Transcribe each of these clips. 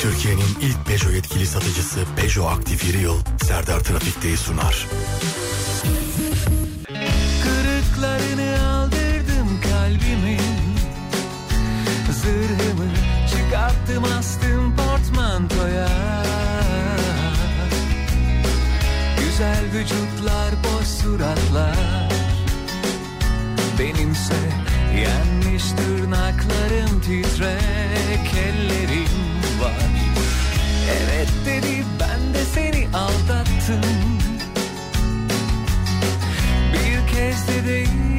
Türkiye'nin ilk Peugeot yetkili satıcısı Peugeot Aktif Yıl Serdar Trafik'teyi sunar. Kırıklarını aldırdım kalbimin Zırhımı çıkarttım astım portmantoya. Güzel vücutlar boş suratlar. Benimse yenmiş tırnaklarım titrek ellerim var. Evet dedi ben de seni aldattım. Bir kez de değil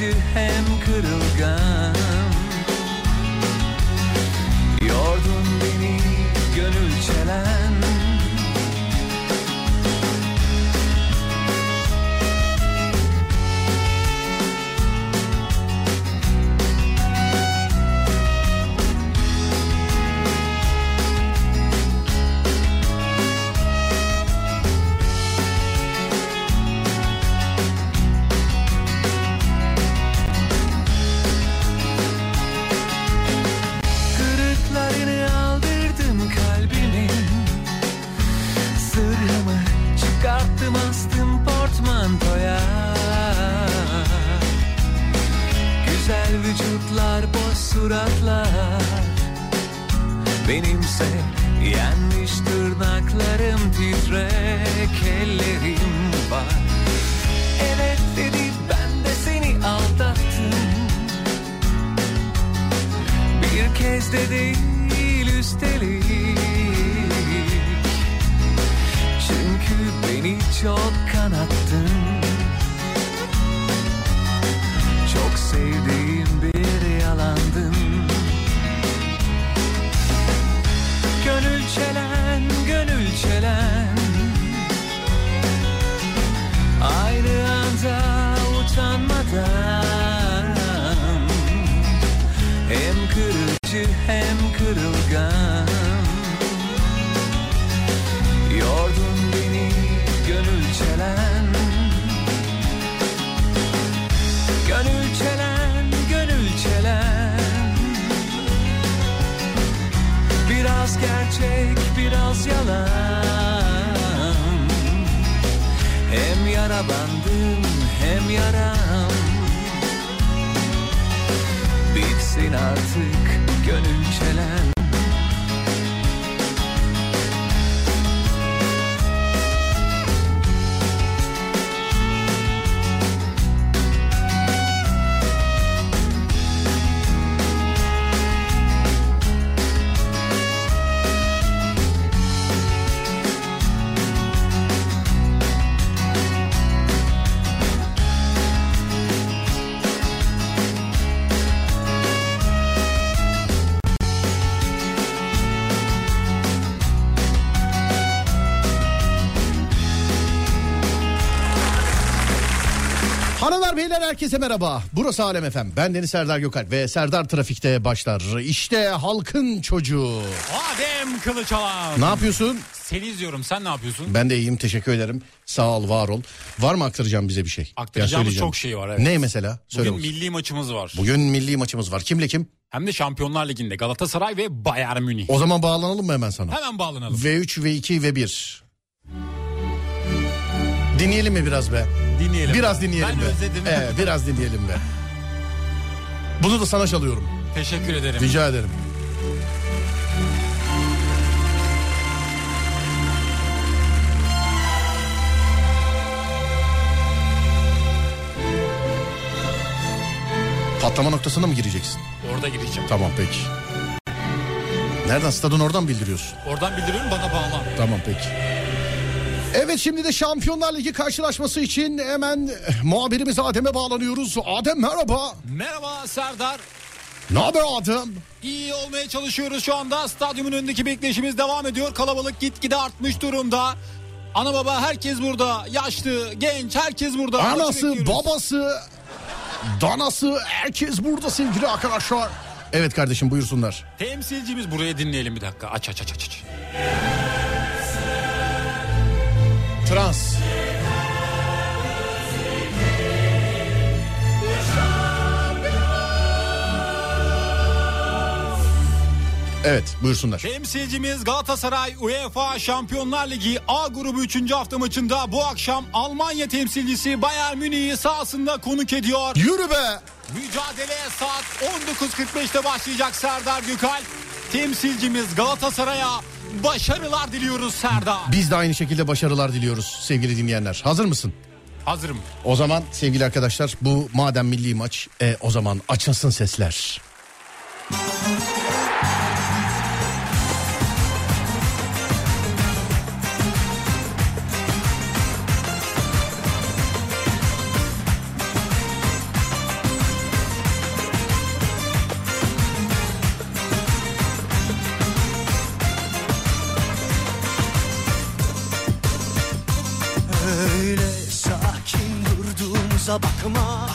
your hand could have gone. Bandım, hem yaram. Bitsin artık gönül çelen herkese merhaba. Burası Alem Efem. Ben Deniz Serdar Gökalp ve Serdar Trafik'te başlar. İşte halkın çocuğu. Adem Kılıçalan. Ne yapıyorsun? Seni izliyorum. Sen ne yapıyorsun? Ben de iyiyim teşekkür ederim. Sağ ol var ol. Var mı aktaracağım bize bir şey? Aktaracağımız çok şey var, evet. Ne mesela? Söyle Bugün bakayım. milli maçımız var. Bugün milli maçımız var. Kimle kim? Hem de Şampiyonlar Ligi'nde Galatasaray ve Bayern Münih. O zaman bağlanalım mı hemen sana? Hemen bağlanalım. V3, V2 ve 1. Dinleyelim mi biraz be? Dinleyelim. Biraz dinleyelim Ben be. özledim. Evet, biraz dinleyelim be. Bunu da sana çalıyorum. Teşekkür ederim. Rica ederim. Patlama noktasına mı gireceksin? Orada gireceğim. Tamam peki. Nereden? Stadın oradan bildiriyorsun. Oradan bildiriyorum bana bağlan. Tamam peki. Evet şimdi de Şampiyonlar Ligi karşılaşması için hemen muhabirimiz Adem'e bağlanıyoruz. Adem merhaba. Merhaba Serdar. Ne haber adam? İyi olmaya çalışıyoruz şu anda. Stadyumun önündeki bekleyişimiz devam ediyor. Kalabalık gitgide artmış durumda. Ana baba herkes burada. Yaşlı, genç herkes burada. Anası, babası, danası herkes burada sevgili arkadaşlar. Evet kardeşim buyursunlar. Temsilcimiz buraya dinleyelim bir dakika. Aç aç aç aç. aç. Trans. Evet buyursunlar. Temsilcimiz Galatasaray UEFA Şampiyonlar Ligi A grubu 3. hafta maçında bu akşam Almanya temsilcisi Bayern Münih'i sahasında konuk ediyor. Yürü be. Mücadele saat 19.45'te başlayacak Serdar Gökalp. Temsilcimiz Galatasaray'a başarılar diliyoruz Serdar. Biz de aynı şekilde başarılar diliyoruz sevgili dinleyenler. Hazır mısın? Hazırım. O zaman sevgili arkadaşlar bu madem milli maç e, o zaman açılsın sesler. Durduğumuza bakma.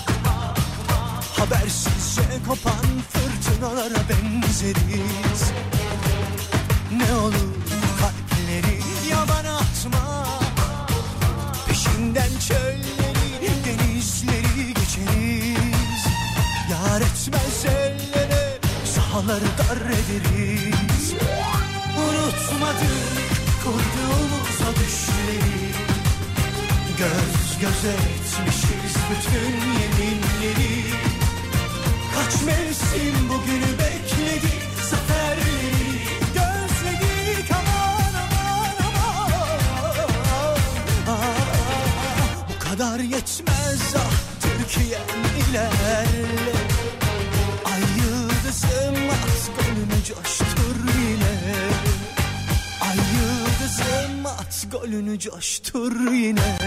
Habersizce kopan fırtınalara benzeriz. Ne olur kalpleri yabana atma. Peşinden çölleri denizleri geçeriz. Yar etmez ellere sahaları dar ederiz. Unutmadık kurduğumuz o düşleri Göz göze etmişiz bütün yeminleri. Kaç mevsim bugünü bekledi Zaferleri. Gözledik aman aman aman. Ah, Bu kadar yetmez ah Türkiye'm ilerle. Ay yıldızım at golünü coştur yine. Ay yıldızım at golünü coştur yine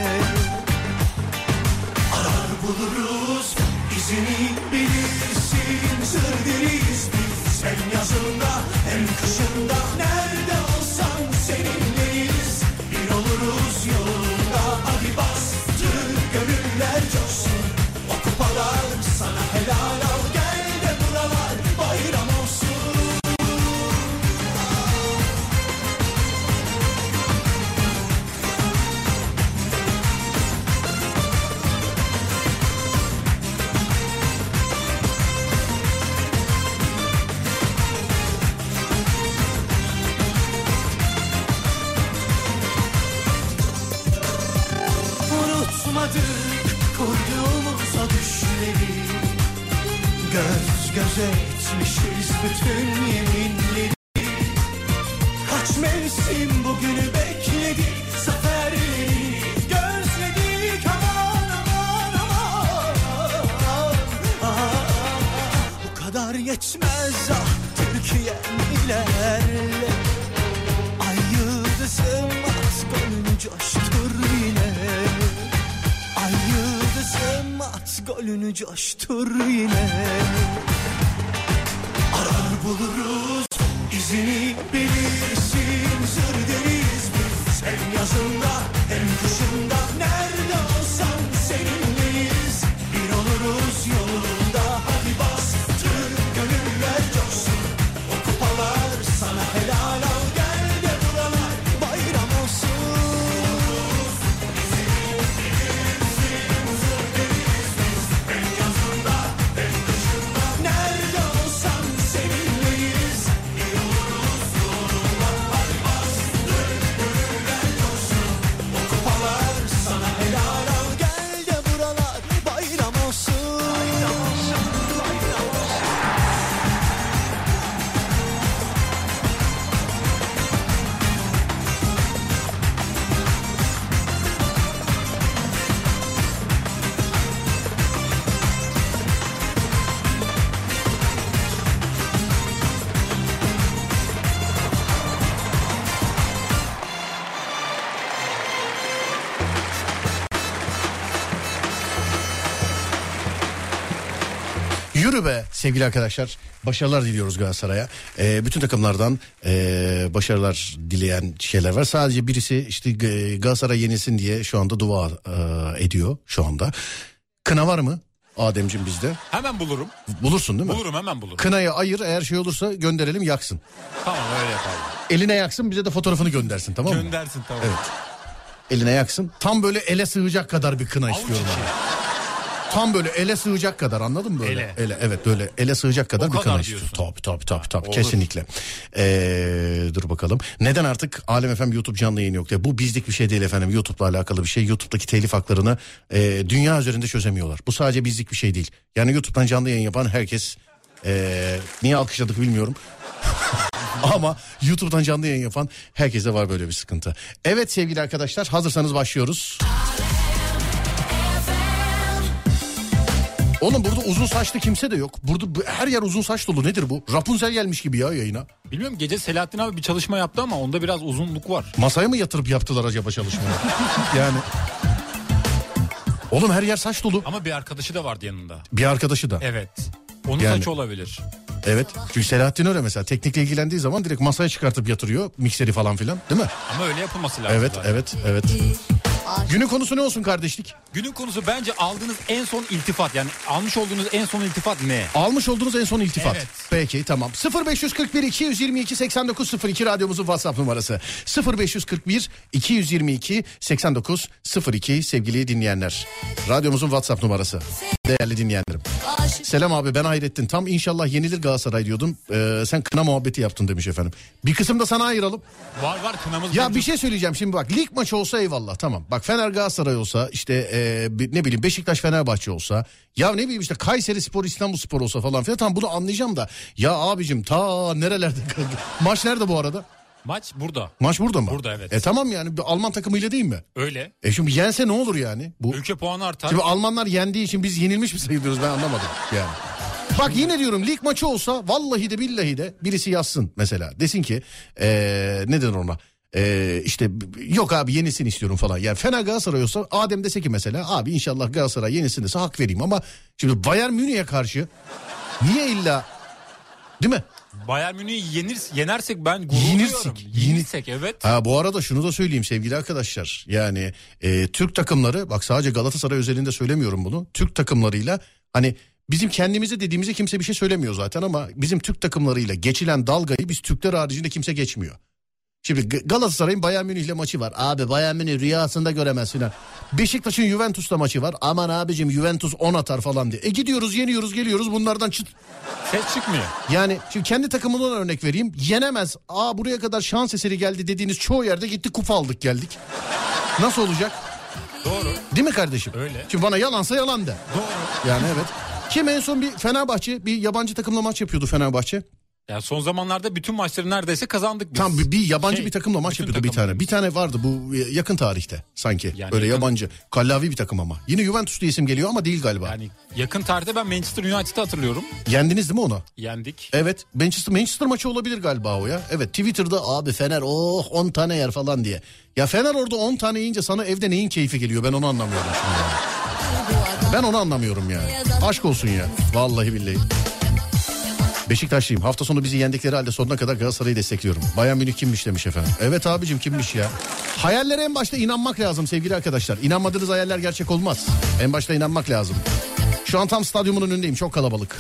Yürü be sevgili arkadaşlar. Başarılar diliyoruz Galatasaray'a. Ee, bütün takımlardan e, başarılar dileyen şeyler var. Sadece birisi işte e, Galatasaray yenilsin diye şu anda dua e, ediyor şu anda. Kına var mı? Ademcim bizde. Hemen bulurum. Bulursun değil mi? Bulurum hemen bulurum. Kınayı ayır eğer şey olursa gönderelim yaksın. Tamam öyle yapalım. Eline yaksın bize de fotoğrafını göndersin tamam mı? Göndersin tamam. Evet. Eline yaksın. Tam böyle ele sığacak kadar bir kına Avuç istiyorum. içi. Tam böyle ele sığacak kadar anladın mı böyle? Ele. evet böyle ele sığacak kadar O bir kadar istiyorum. diyorsun. Tabii tabii tabii tabii Olur. kesinlikle. Ee, dur bakalım. Neden artık Alem FM YouTube canlı yayın yok diye. Bu bizlik bir şey değil efendim. YouTube'la alakalı bir şey. YouTube'daki telif haklarını e, dünya üzerinde çözemiyorlar. Bu sadece bizlik bir şey değil. Yani YouTube'dan canlı yayın yapan herkes e, niye alkışladık bilmiyorum. Ama YouTube'dan canlı yayın yapan herkese var böyle bir sıkıntı. Evet sevgili arkadaşlar hazırsanız başlıyoruz. Oğlum burada uzun saçlı kimse de yok. Burada bu- her yer uzun saç dolu. Nedir bu? Rapunzel gelmiş gibi ya yayına. Bilmiyorum gece Selahattin abi bir çalışma yaptı ama onda biraz uzunluk var. Masaya mı yatırıp yaptılar acaba çalışmayı? yani. Oğlum her yer saç dolu. Ama bir arkadaşı da vardı yanında. Bir arkadaşı da. Evet. Onun Yani- saçı olabilir. Evet. Çünkü Selahattin öyle mesela teknikle ilgilendiği zaman direkt masaya çıkartıp yatırıyor. Mikseri falan filan değil mi? Ama öyle yapılması lazım. Evet, zaten. evet, evet. Günün konusu ne olsun kardeşlik? Günün konusu bence aldığınız en son iltifat. Yani almış olduğunuz en son iltifat ne? Almış olduğunuz en son iltifat. Evet. Peki tamam. 0541 222 8902 radyomuzun WhatsApp numarası. 0541 222 8902 sevgili dinleyenler. Radyomuzun WhatsApp numarası. Değerli dinleyenlerim. Selam abi ben Hayrettin. Tam inşallah yenilir Galatasaray diyordum. Ee, sen kına muhabbeti yaptın demiş efendim. Bir kısım da sana ayıralım. Var var kınamız. Ya mevcut. bir şey söyleyeceğim şimdi bak lig maçı olsa eyvallah tamam. Bak Fener Galatasaray olsa işte e, ne bileyim Beşiktaş Fenerbahçe olsa ya ne bileyim işte Kayseri Spor İstanbul Spor olsa falan filan tamam bunu anlayacağım da ya abicim ta nerelerde maç nerede bu arada? Maç burada. Maç burada mı? Burada, evet. E tamam yani bir Alman takımıyla değil mi? Öyle. E şimdi yense ne olur yani? Bu Ülke puanı artar. Şimdi Almanlar yendiği için biz yenilmiş mi sayılıyoruz ben anlamadım yani. Bak yine diyorum lig maçı olsa vallahi de billahi de birisi yazsın mesela. Desin ki ee, ne denir ona? Ee, işte yok abi yenisin istiyorum falan. Yani Fener Galatasaray olsa Adem dese ki mesela abi inşallah Galatasaray yenisin dese hak vereyim ama şimdi Bayern Münih'e karşı niye illa değil mi? Bayern Münih'i yenir, yenersek ben gurur Yenirsek, duyuyorum. Yenirsek evet. Ha bu arada şunu da söyleyeyim sevgili arkadaşlar. Yani e, Türk takımları bak sadece Galatasaray özelinde söylemiyorum bunu. Türk takımlarıyla hani bizim kendimize dediğimize kimse bir şey söylemiyor zaten ama bizim Türk takımlarıyla geçilen dalgayı biz Türkler haricinde kimse geçmiyor. Şimdi Galatasaray'ın Bayern Münih'le maçı var. Abi Bayern Münih rüyasında göremez filan. Beşiktaş'ın Juventus'la maçı var. Aman abicim Juventus 10 atar falan diye. E gidiyoruz yeniyoruz geliyoruz bunlardan çıt Ses çıkmıyor. yani şimdi kendi takımımdan örnek vereyim. Yenemez. Aa buraya kadar şans eseri geldi dediğiniz çoğu yerde gitti kupa aldık geldik. Nasıl olacak? Doğru. Değil mi kardeşim? Öyle. Şimdi bana yalansa yalan de. Doğru. Yani evet. Kim en son bir Fenerbahçe bir yabancı takımla maç yapıyordu Fenerbahçe. Yani son zamanlarda bütün maçları neredeyse kazandık biz. Tam bir, bir yabancı Şey, bir takımla maç yapıyordu bir takımlar. tane. Bir tane vardı bu e, yakın tarihte sanki. Yani Böyle yakın- yabancı. Kallavi bir takım ama. Yine Juventus diye isim geliyor ama değil galiba. Yani yakın tarihte ben Manchester United'ı hatırlıyorum. Yendiniz değil mi onu? Yendik. Evet Manchester Manchester maçı olabilir galiba o ya. Evet Twitter'da abi Fener oh 10 tane yer falan diye. Ya Fener orada 10 tane yiyince sana evde neyin keyfi geliyor ben onu anlamıyorum şimdi. yani. Ben onu anlamıyorum yani. Aşk olsun ya. Vallahi billahi. Beşiktaşlıyım. Hafta sonu bizi yendikleri halde sonuna kadar Galatasaray'ı destekliyorum. Bayern Münih kimmiş demiş efendim. Evet abicim kimmiş ya. Hayallere en başta inanmak lazım sevgili arkadaşlar. İnanmadığınız hayaller gerçek olmaz. En başta inanmak lazım. Şu an tam stadyumun önündeyim. Çok kalabalık.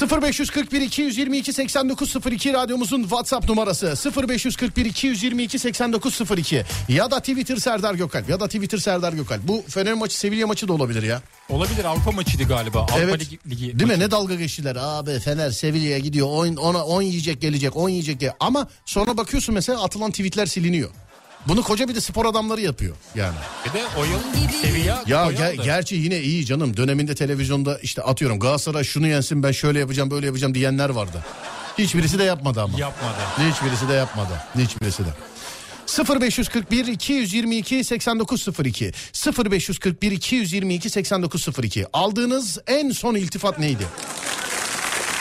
0541 222 8902 radyomuzun WhatsApp numarası 0541 222 8902 ya da Twitter Serdar Gökalp ya da Twitter Serdar Gökalp. Bu Fener maçı Sevilla maçı da olabilir ya. Olabilir Avrupa maçıydı galiba. Avrupa Evet. Ligi, Ligi Değil mi? maçı. Ne dalga geçtiler. Abi Fener Sevilla'ya gidiyor. 10 ona 10 yiyecek gelecek. 10 yiyecek Ama sonra bakıyorsun mesela atılan tweetler siliniyor. Bunu koca bir de spor adamları yapıyor yani. Bir de o yıl Sevilla Ya kupayı ge- aldı. gerçi yine iyi canım. Döneminde televizyonda işte atıyorum Galatasaray şunu yensin ben şöyle yapacağım böyle yapacağım diyenler vardı. Hiçbirisi de yapmadı ama. Yapmadı. Hiçbirisi de yapmadı. Hiçbirisi de. 0541 222 8902 0541 222 8902 aldığınız en son iltifat neydi?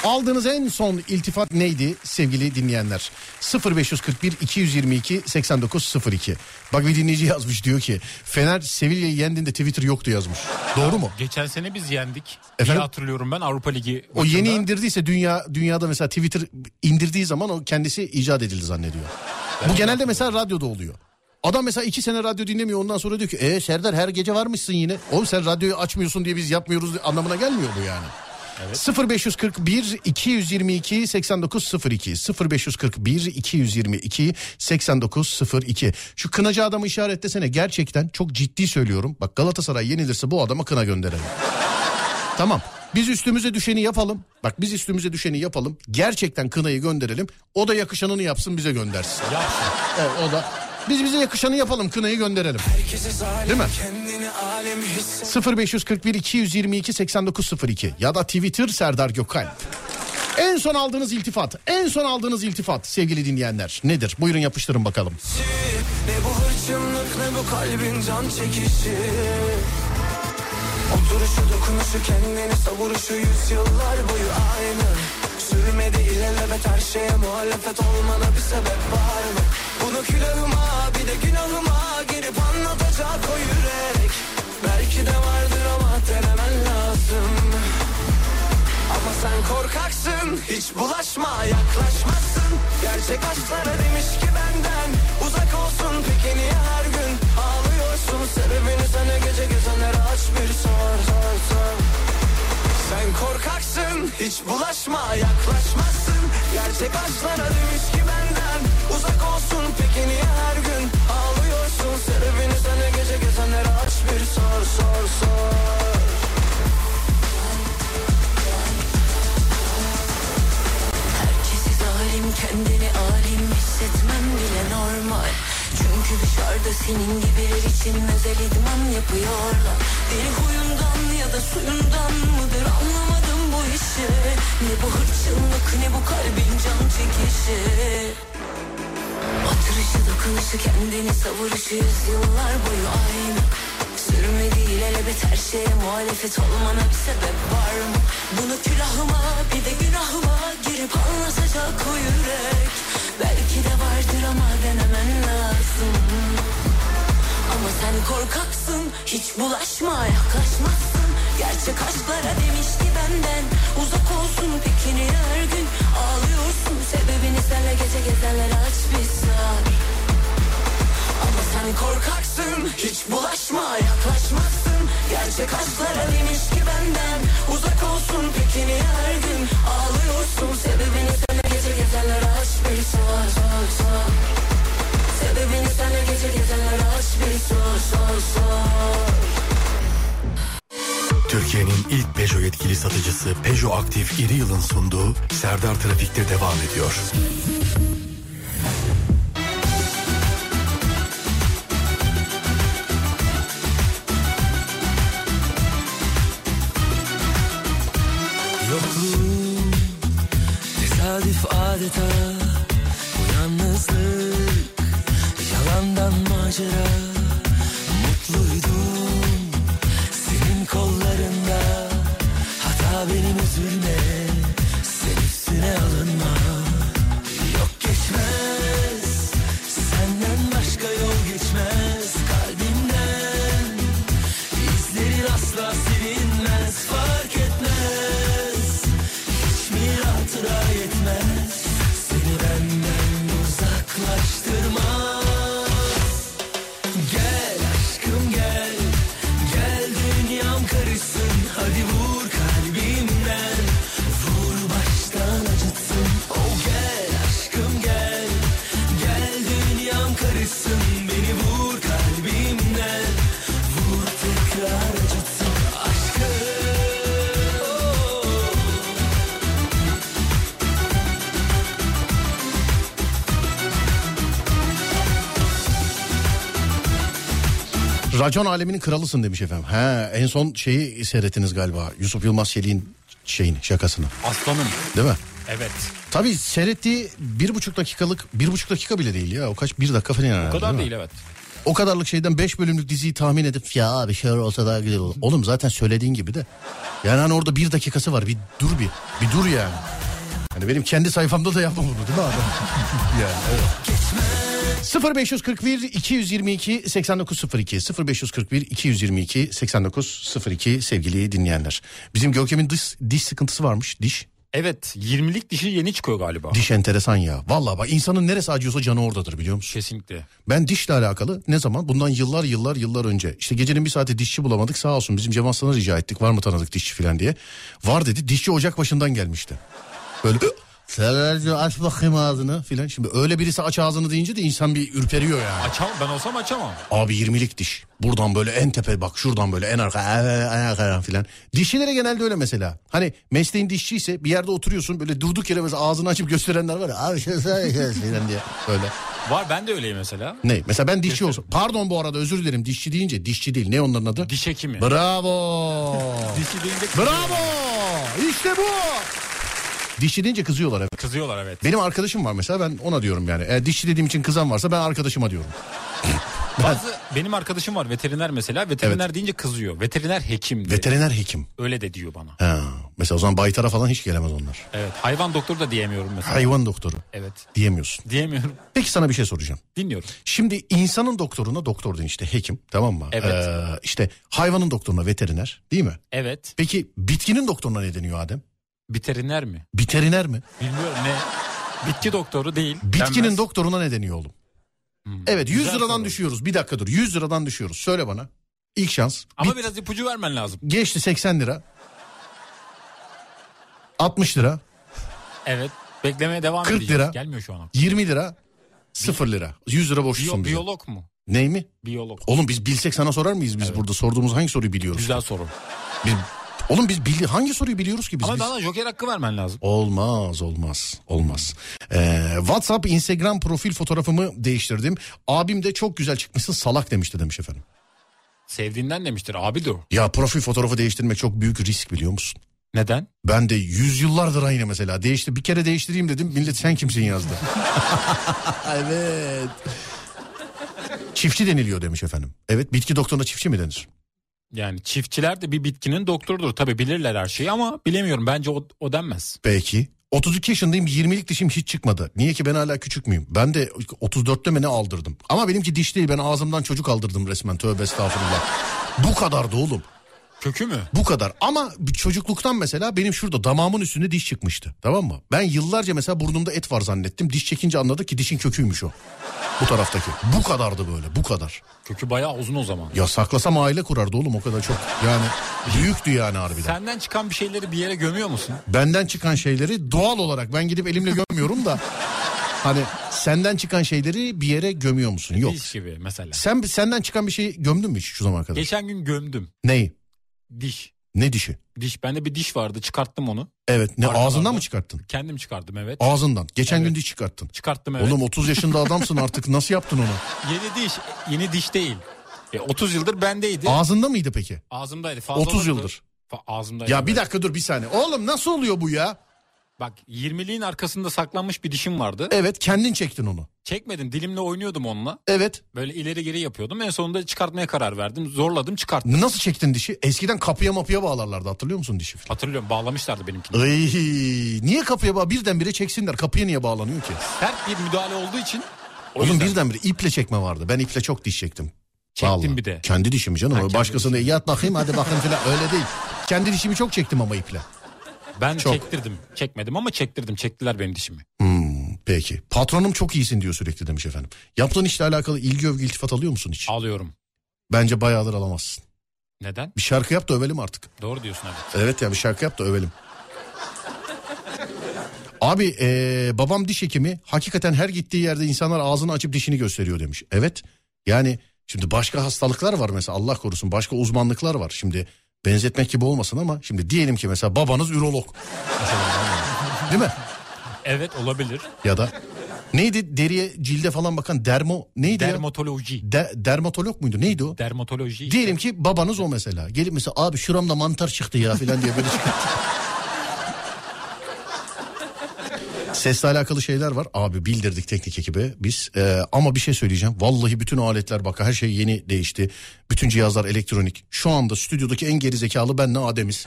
Aldığınız en son iltifat neydi sevgili dinleyenler? 0541 222 8902. Bak bir dinleyici yazmış diyor ki Fener Sevilla'yı yendiğinde Twitter yoktu yazmış. Doğru mu? Geçen sene biz yendik. Efendim? İyi hatırlıyorum ben Avrupa Ligi. O yeni maçında. indirdiyse dünya dünyada mesela Twitter indirdiği zaman o kendisi icat edildi zannediyor. Bu genelde mesela radyoda oluyor. Adam mesela iki sene radyo dinlemiyor ondan sonra diyor ki e Serdar her gece varmışsın yine. Oğlum sen radyoyu açmıyorsun diye biz yapmıyoruz anlamına gelmiyor bu yani. 0541 222 8902 0541 222 8902 Şu kınacı adamı işaretlesene gerçekten çok ciddi söylüyorum. Bak Galatasaray yenilirse bu adama kına gönderelim. Tamam. Biz üstümüze düşeni yapalım. Bak biz üstümüze düşeni yapalım. Gerçekten kınayı gönderelim. O da yakışanını yapsın bize göndersin. Yapsın. Evet o da. Biz bize yakışanı yapalım kınayı gönderelim. Değil mi? 0541 222 8902 ya da Twitter Serdar Gökalp. En son aldığınız iltifat, en son aldığınız iltifat sevgili dinleyenler nedir? Buyurun yapıştırın bakalım. Ne bu hırçınlık ne bu kalbin can çekişi Oturuşu dokunuşu kendini savuruşu yüzyıllar boyu aynı Sürmedi ilelebet her şeye muhalefet olmana bir sebep var mı? Bunu külahıma bir de günahıma girip anlatacak o yürek. Belki de vardır ama denemen lazım. Ama sen korkaksın Hiç bulaşma yaklaşmazsın. Gerçek aşklara demiş ki benden Uzak olsun peki niye her gün Ağlıyorsun? Sebebini sana gece gezenlere aç bir sor sor sor. Sen korkaksın Hiç bulaşma yaklaşmazsın. Gerçek aşklara demiş ki benden Uzak olsun peki niye her gün Ağlıyorsun? Sebebini sana gece gezenlere aç bir sor sor sor. Herkesi zalim kendini alim hissetmem bile normal. Çünkü dışarıda senin gibiler için özel idman yapıyorlar. Beni huyundan ya da suyundan mıdır anlamadım bu işi. Ne bu hırçınlık ne bu kalbin can çekişi dokunuşu kendini savuruşu yüzyıllar boyu aynı. Sürmedi ilelebet her şeye muhalefet olmana bir sebep var mı? Bunu külahıma bir de günahıma girip anlatacak o yürek. Belki de vardır ama denemen lazım. Ama sen korkaksın hiç bulaşma yaklaşmazsın Gerçek aşklara demiş ki benden. Uzak olsun peki niye her gün? Ağlıyorsun Sebebini senle gece gezenlere aç bir sor ama sen korkaksın Hiç bulaşma yaklaşmazsın. Gerçek aşklara demiş ki benden. Uzak olsun peki niye her gün? Ağlıyorsun sebebini sana gece gezenler aç bir sor sor Sebebini sana gece gezenler aç bir sor sor Türkiye'nin ilk Peugeot yetkili satıcısı Peugeot Aktif İri Yıl'ın sunduğu Serdar Trafik'te devam ediyor. Mutluydum senin kollarında Hata benim üzülme Racon aleminin kralısın demiş efendim. He, en son şeyi seyrettiniz galiba. Yusuf Yılmaz Çelik'in şeyini şakasını. Aslanım. Değil mi? Evet. Tabii seyrettiği bir buçuk dakikalık bir buçuk dakika bile değil ya. O kaç bir dakika falan herhalde. O kadar mi? değil evet. O kadarlık şeyden 5 bölümlük diziyi tahmin edip ya abi şöyle olsa daha güzel olur. Oğlum zaten söylediğin gibi de. Yani hani orada bir dakikası var bir dur bir. Bir dur yani. Hani benim kendi sayfamda da yapma bunu değil mi adam? yani evet. 0541 222 8902 0541 222 8902 sevgili dinleyenler. Bizim Görkem'in diş, diş sıkıntısı varmış diş. Evet 20'lik dişi yeni çıkıyor galiba. Diş enteresan ya. Vallahi bak insanın neresi acıyorsa canı oradadır biliyor musun? Kesinlikle. Ben dişle alakalı ne zaman? Bundan yıllar yıllar yıllar önce. İşte gecenin bir saati dişçi bulamadık sağ olsun bizim Cemal sana rica ettik var mı tanıdık dişçi falan diye. Var dedi dişçi ocak başından gelmişti. Böyle Selerci aç bakayım ağzını filan. Şimdi öyle birisi aç ağzını deyince de insan bir ürperiyor yani. Açamam ben olsam açamam. Abi 20'lik diş. Buradan böyle en tepe bak şuradan böyle en arka en arka filan. Dişçilere genelde öyle mesela. Hani mesleğin dişçiyse bir yerde oturuyorsun böyle durduk yere mesela ağzını açıp gösterenler var ya. Abi şey filan diye böyle. Var ben de öyleyim mesela. Ne? Mesela ben dişçi olsam. Pardon bu arada özür dilerim dişçi deyince dişçi değil. Ne onların adı? Diş hekimi. Bravo. Dişi deyince Bravo. İşte bu. Dişçi deyince kızıyorlar evet. Kızıyorlar evet. Benim arkadaşım var mesela ben ona diyorum yani. Eğer dişçi dediğim için kızan varsa ben arkadaşıma diyorum. Bazı benim arkadaşım var veteriner mesela. Veteriner deyince kızıyor. Veteriner hekim de. Veteriner hekim. Öyle de diyor bana. Ha, mesela o zaman baytara falan hiç gelemez onlar. Evet. Hayvan doktoru da diyemiyorum mesela. Hayvan doktoru Evet. diyemiyorsun. Diyemiyorum. Peki sana bir şey soracağım. Dinliyorum. Şimdi insanın doktoruna doktor den işte hekim tamam mı? Evet. Ee, işte hayvanın doktoruna veteriner değil mi? Evet. Peki bitkinin doktoruna ne deniyor Adem? Veteriner mi? Veteriner mi? Bilmiyorum ne. Bitki doktoru değil. Bitkinin denmez. doktoruna ne deniyor oğlum? Hmm, Evet 100 güzel liradan soru. düşüyoruz. Bir dakika dur 100 liradan düşüyoruz. Söyle bana. İlk şans. Ama Bit- biraz ipucu vermen lazım. Geçti 80 lira. 60 lira. Evet. Beklemeye devam 40 edeceğiz. lira. Gelmiyor şu an. 20 lira. 0 lira. 100 lira borçlusun Biyo- bize. biyolog mu? Ney mi? Biyolog. Oğlum biz bilsek sana sorar mıyız biz Evet. burada? Sorduğumuz hangi soruyu biliyoruz? Güzel soru. Biz- oğlum biz bildi hangi soruyu biliyoruz ki biz? Ama biz... bana joker hakkı vermen lazım. Olmaz olmaz olmaz. Ee, WhatsApp Instagram profil fotoğrafımı değiştirdim. Abim de çok güzel çıkmışsın salak demişti demiş efendim. Sevdiğinden demiştir. Abi de o. Ya profil fotoğrafı değiştirmek çok büyük risk biliyor musun? Neden? Ben de yüzyıllardır aynı mesela. Değişti bir kere değiştireyim dedim. Millet sen kimsin yazdı. evet. Çiftçi deniliyor demiş efendim. Evet bitki doktoruna çiftçi mi denir? Yani çiftçiler de bir bitkinin doktorudur. Tabi bilirler her şeyi ama bilemiyorum. Bence o, o denmez. Peki. 32 yaşındayım 20'lik dişim hiç çıkmadı. Niye ki ben hala küçük müyüm? Ben de 34'te mi ne aldırdım. Ama benimki diş değil ben ağzımdan çocuk aldırdım resmen tövbe estağfurullah. Bu kadardı oğlum. Kökü mü? Bu kadar ama çocukluktan mesela benim şurada damağımın üstünde diş çıkmıştı. Tamam mı? Ben yıllarca mesela burnumda et var zannettim. Diş çekince anladık ki dişin köküymüş o. Bu taraftaki. Bu kadardı böyle bu kadar. Kökü bayağı uzun o zaman. Ya saklasam aile kurardı oğlum o kadar çok. Yani büyüktü yani harbiden. Senden çıkan bir şeyleri bir yere gömüyor musun? Benden çıkan şeyleri doğal olarak ben gidip elimle gömüyorum da. Hani senden çıkan şeyleri bir yere gömüyor musun? Yok. Diş gibi mesela. Sen senden çıkan bir şey gömdün mü hiç şu zamana kadar? Geçen gün gömdüm. Neyi? Diş. Ne dişi? Diş. Bende bir diş vardı. Çıkarttım onu. Evet. Ne Arkalarda. ağzından mı çıkarttın? Kendim çıkardım evet. Ağzından. Geçen Evet. gün diş çıkarttın. Çıkarttım evet. Oğlum 30 yaşında adamsın artık nasıl yaptın onu? Yeni diş. Yeni diş değil. E, 30 yıldır bendeydi. Ağzında mıydı peki? Ağzımdaydı. Fazla 30 olurdu. yıldır. Fa- ağzımdaydı. Ya bir dakika dur bir saniye. Oğlum nasıl oluyor bu ya? Bak 20'liğin arkasında saklanmış bir dişim vardı. Evet kendin çektin onu. Çekmedim. Dilimle oynuyordum onunla. Evet. Böyle ileri geri yapıyordum. En sonunda çıkartmaya karar verdim. Zorladım çıkarttım. Nasıl çektin dişi? Eskiden kapıya mapıya bağlarlardı hatırlıyor musun dişi? falan? Hatırlıyorum bağlamışlardı benimkini. Ay, niye kapıya bağ birdenbire çeksinler? Kapıya niye bağlanıyor ki? Sert bir müdahale olduğu için o Oğlum yüzden birdenbire iple çekme vardı. Ben iple çok diş çektim. çektim Vallahi. bir de. Kendi dişimi canım. Ha, Başkasını yat bakayım hadi bakayım falan öyle değil. Kendi dişimi çok çektim ama iple. Ben Çok. çektirdim. Çekmedim ama çektirdim. Çektiler benim dişimi. Hmm, peki. Patronum çok iyisin diyor sürekli demiş efendim. Yaptığın işle alakalı ilgi övgü iltifat alıyor musun hiç? Alıyorum. Bence bayağıdır alamazsın. Neden? Bir şarkı yap da övelim artık. Doğru diyorsun evet. Evet ya bir şarkı yap da övelim. Abi ee, babam diş hekimi hakikaten her gittiği yerde insanlar ağzını açıp dişini gösteriyor demiş. Evet yani şimdi başka hastalıklar var mesela Allah korusun başka uzmanlıklar var. Şimdi benzetmek gibi olmasın ama şimdi diyelim ki mesela babanız ürolog. Değil mi? Evet olabilir. Ya da neydi deriye cilde falan bakan dermo neydi ya? Dermatoloji. De- dermatolog muydu neydi o? Dermatoloji. Diyelim ki babanız o mesela. Gelip mesela abi şuramda mantar çıktı ya filan diye böyle çıkıyor. Sesle alakalı şeyler var. Abi bildirdik teknik ekibe biz. Ee, ama bir şey söyleyeceğim. Vallahi bütün aletler bak her şey yeni değişti. Bütün cihazlar elektronik. Şu anda stüdyodaki en geri zekalı benle Adem'iz.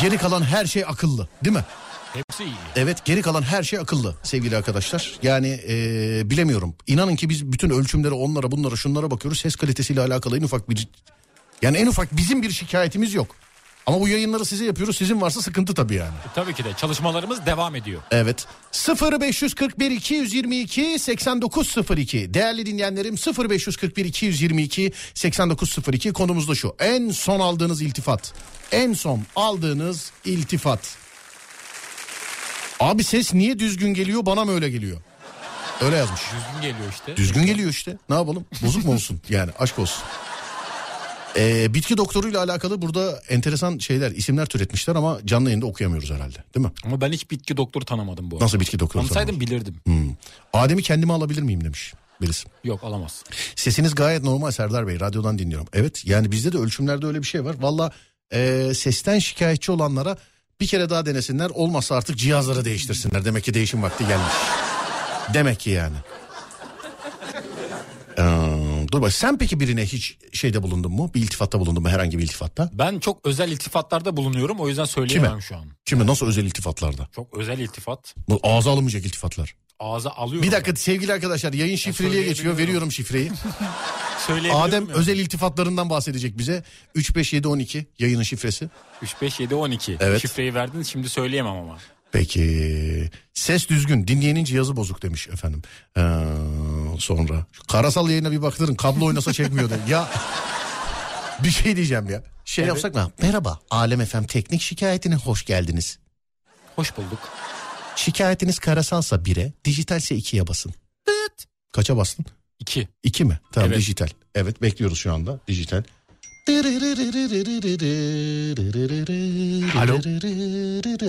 Geri kalan her şey akıllı değil mi? Hepsi iyi. Evet geri kalan her şey akıllı sevgili arkadaşlar. Yani ee, bilemiyorum. İnanın ki biz bütün ölçümlere onlara bunlara şunlara bakıyoruz. Ses kalitesiyle alakalı en ufak bir... Yani en ufak bizim bir şikayetimiz yok. Ama bu yayınları size yapıyoruz. Sizin varsa sıkıntı tabii yani. E, tabii ki de çalışmalarımız devam ediyor. Evet. 0541 222 8902 değerli dinleyenlerim 0541 222 8902 konumuz da şu. En son aldığınız iltifat. En son aldığınız iltifat. Abi ses niye düzgün geliyor bana mı öyle geliyor? Öyle yazmış. Düzgün geliyor işte. Düzgün geliyor işte. Ne yapalım? Bozuk mu olsun? Yani aşk olsun. Ee, bitki doktoruyla alakalı burada enteresan şeyler, isimler türetmişler ama canlı yayında okuyamıyoruz herhalde. Değil mi? Ama ben hiç bitki doktoru tanımadım bu arada. Nasıl bitki doktoru? Tanısaydım bilirdim. Hmm. Adem'i kendime alabilir miyim demiş birisi. Yok alamaz. Sesiniz gayet normal Serdar Bey. Radyodan dinliyorum. Evet yani bizde de ölçümlerde öyle bir şey var. Valla e, sesten şikayetçi olanlara bir kere daha denesinler. Olmazsa artık cihazları değiştirsinler. Demek ki değişim vakti gelmiş. Demek ki yani. Ee, dur bak sen peki birine hiç şeyde bulundun mu? Bir iltifatta bulundun mu herhangi bir iltifatta? Ben çok özel iltifatlarda bulunuyorum o yüzden söyleyemem şu an. Şimdi nasıl özel iltifatlarda? Çok özel iltifat. Bu ağza alınmayacak iltifatlar. Ağza alıyorum. Bir dakika sevgili arkadaşlar yayın şifreliğe geçiyor. Veriyorum şifreyi. Adem ya. özel iltifatlarından bahsedecek bize. 35712 yayının şifresi. 3, 5, 7, 12. Evet. Şifreyi verdin şimdi söyleyemem ama. Peki ses düzgün dinleyenin cihazı bozuk demiş efendim. Ee, sonra şu karasal yayına bir baktırın kablo oynasa çekmiyordu. ya bir şey diyeceğim ya. Şey Evet. yapsak mı? Merhaba Alem FM teknik şikayetine hoş geldiniz. Hoş bulduk. Şikayetiniz karasalsa 1'e, dijitalse 2'ye basın. Tıt. Kaça bastın? 2. 2 mi? Tamam Evet. dijital. Evet bekliyoruz şu anda dijital. Alo.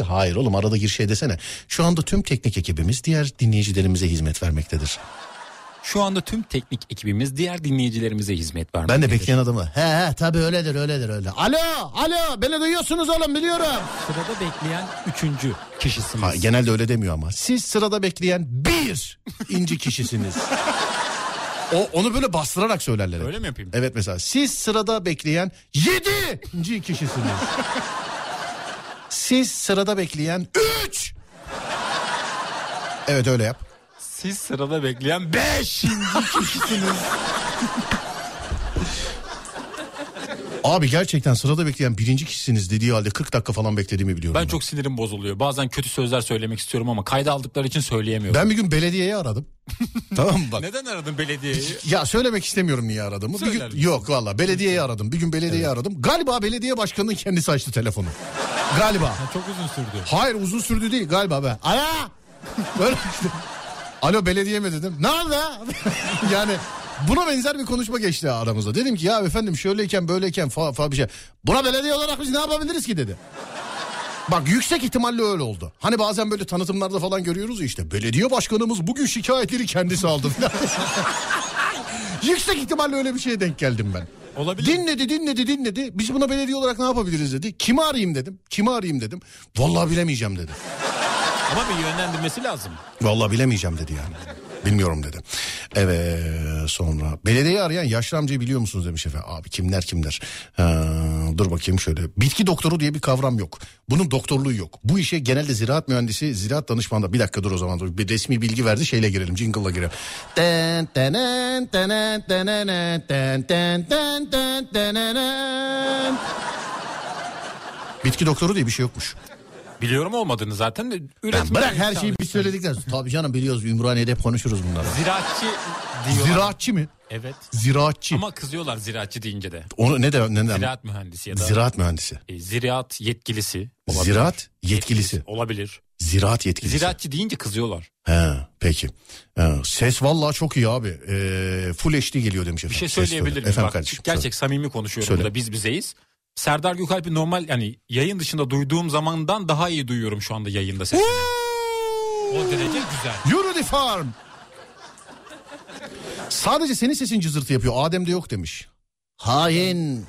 Hayır oğlum arada gir şey desene. Şu anda tüm teknik ekibimiz diğer dinleyicilerimize hizmet vermektedir. Şu anda tüm teknik ekibimiz diğer dinleyicilerimize hizmet Ben vermektedir. de bekleyen adamı. He he tabii öyledir öyledir öyle. Alo alo beni duyuyorsunuz oğlum biliyorum. Sırada bekleyen üçüncü kişisiniz. Ha, genelde öyle demiyor ama. Siz sırada bekleyen bir inci kişisiniz. o onu böyle bastırarak söylerler. Öyle mi yapayım? Evet mesela siz sırada bekleyen yedinci kişisiniz. siz sırada bekleyen üç. Evet öyle yap. Siz sırada bekleyen beşinci kişisiniz. Abi gerçekten sırada bekleyen birinci kişisiniz dediği halde 40 dakika falan beklediğimi biliyorum. Ben çok sinirim bozuluyor. Bazen kötü sözler söylemek istiyorum ama kayda aldıkları için söyleyemiyorum. Ben bir gün belediyeyi aradım. tamam mı bak. Neden aradın belediyeyi? Ya söylemek istemiyorum niye aradığımı. Bir Söyler gün, misin? yok valla belediyeyi aradım. Bir gün belediyeyi aradım. Galiba belediye başkanının kendisi açtı telefonu. Galiba. Çok uzun sürdü. Hayır uzun sürdü değil galiba be. Alo. Böyle işte. Alo belediye mi dedim. Ne oldu? yani buna benzer bir konuşma geçti aramızda. Dedim ki ya efendim şöyleyken böyleyken falan fa bir şey. Buna belediye olarak biz ne yapabiliriz ki dedi. Bak yüksek ihtimalle öyle oldu. Hani bazen böyle tanıtımlarda falan görüyoruz işte. Belediye başkanımız bugün şikayetleri kendisi aldı. yüksek ihtimalle öyle bir şeye denk geldim ben. Olabilir. Dinledi dinledi dinledi. Biz buna belediye olarak ne yapabiliriz dedi. Kimi arayayım dedim. Kimi arayayım dedim. Vallahi bilemeyeceğim dedi. Ama bir yönlendirmesi lazım. Vallahi bilemeyeceğim dedi yani. Bilmiyorum dedi. Evet sonra belediyeyi arayan yaşlı amcayı biliyor musunuz demiş efendim. Abi kimler kimler. Ha, dur bakayım şöyle. Bitki doktoru diye bir kavram yok. Bunun doktorluğu yok. Bu işe genelde ziraat mühendisi, ziraat danışmanı bir dakika dur o zaman dur. Bir resmi bilgi verdi şeyle girelim jingle'la girelim. Bitki doktoru diye bir şey yokmuş. Biliyorum olmadığını zaten de Ben üretmeye bırak her şeyi biz söyledikten sonra. Tabii canım biliyoruz Ümraniye'de hep konuşuruz bunları. Ziraatçı diyorlar. Ziraatçı mı? Evet. Ziraatçı. Ama kızıyorlar ziraatçı deyince de. Onu ne de neden? Ziraat mühendisi ya da Ziraat mühendisi. e, ziraat yetkilisi. olabilir. Ziraat yetkilisi. Olabilir. Ziraat yetkilisi. Ziraatçı deyince kızıyorlar. He, peki. He, ses vallahi çok iyi abi. Ee, full HD geliyor demiş Bir efendim. şey Ses söyleyebilir miyim? Efendim Bak, kardeşim. gerçek samimi konuşuyorum Söyle. burada biz bizeyiz. Serdar Gökalp'i normal yani yayın dışında duyduğum zamandan daha iyi duyuyorum şu anda yayında sesini. o derece güzel. Unity Farm. Sadece senin sesin cızırtı yapıyor. Adem'de yok demiş. Hain.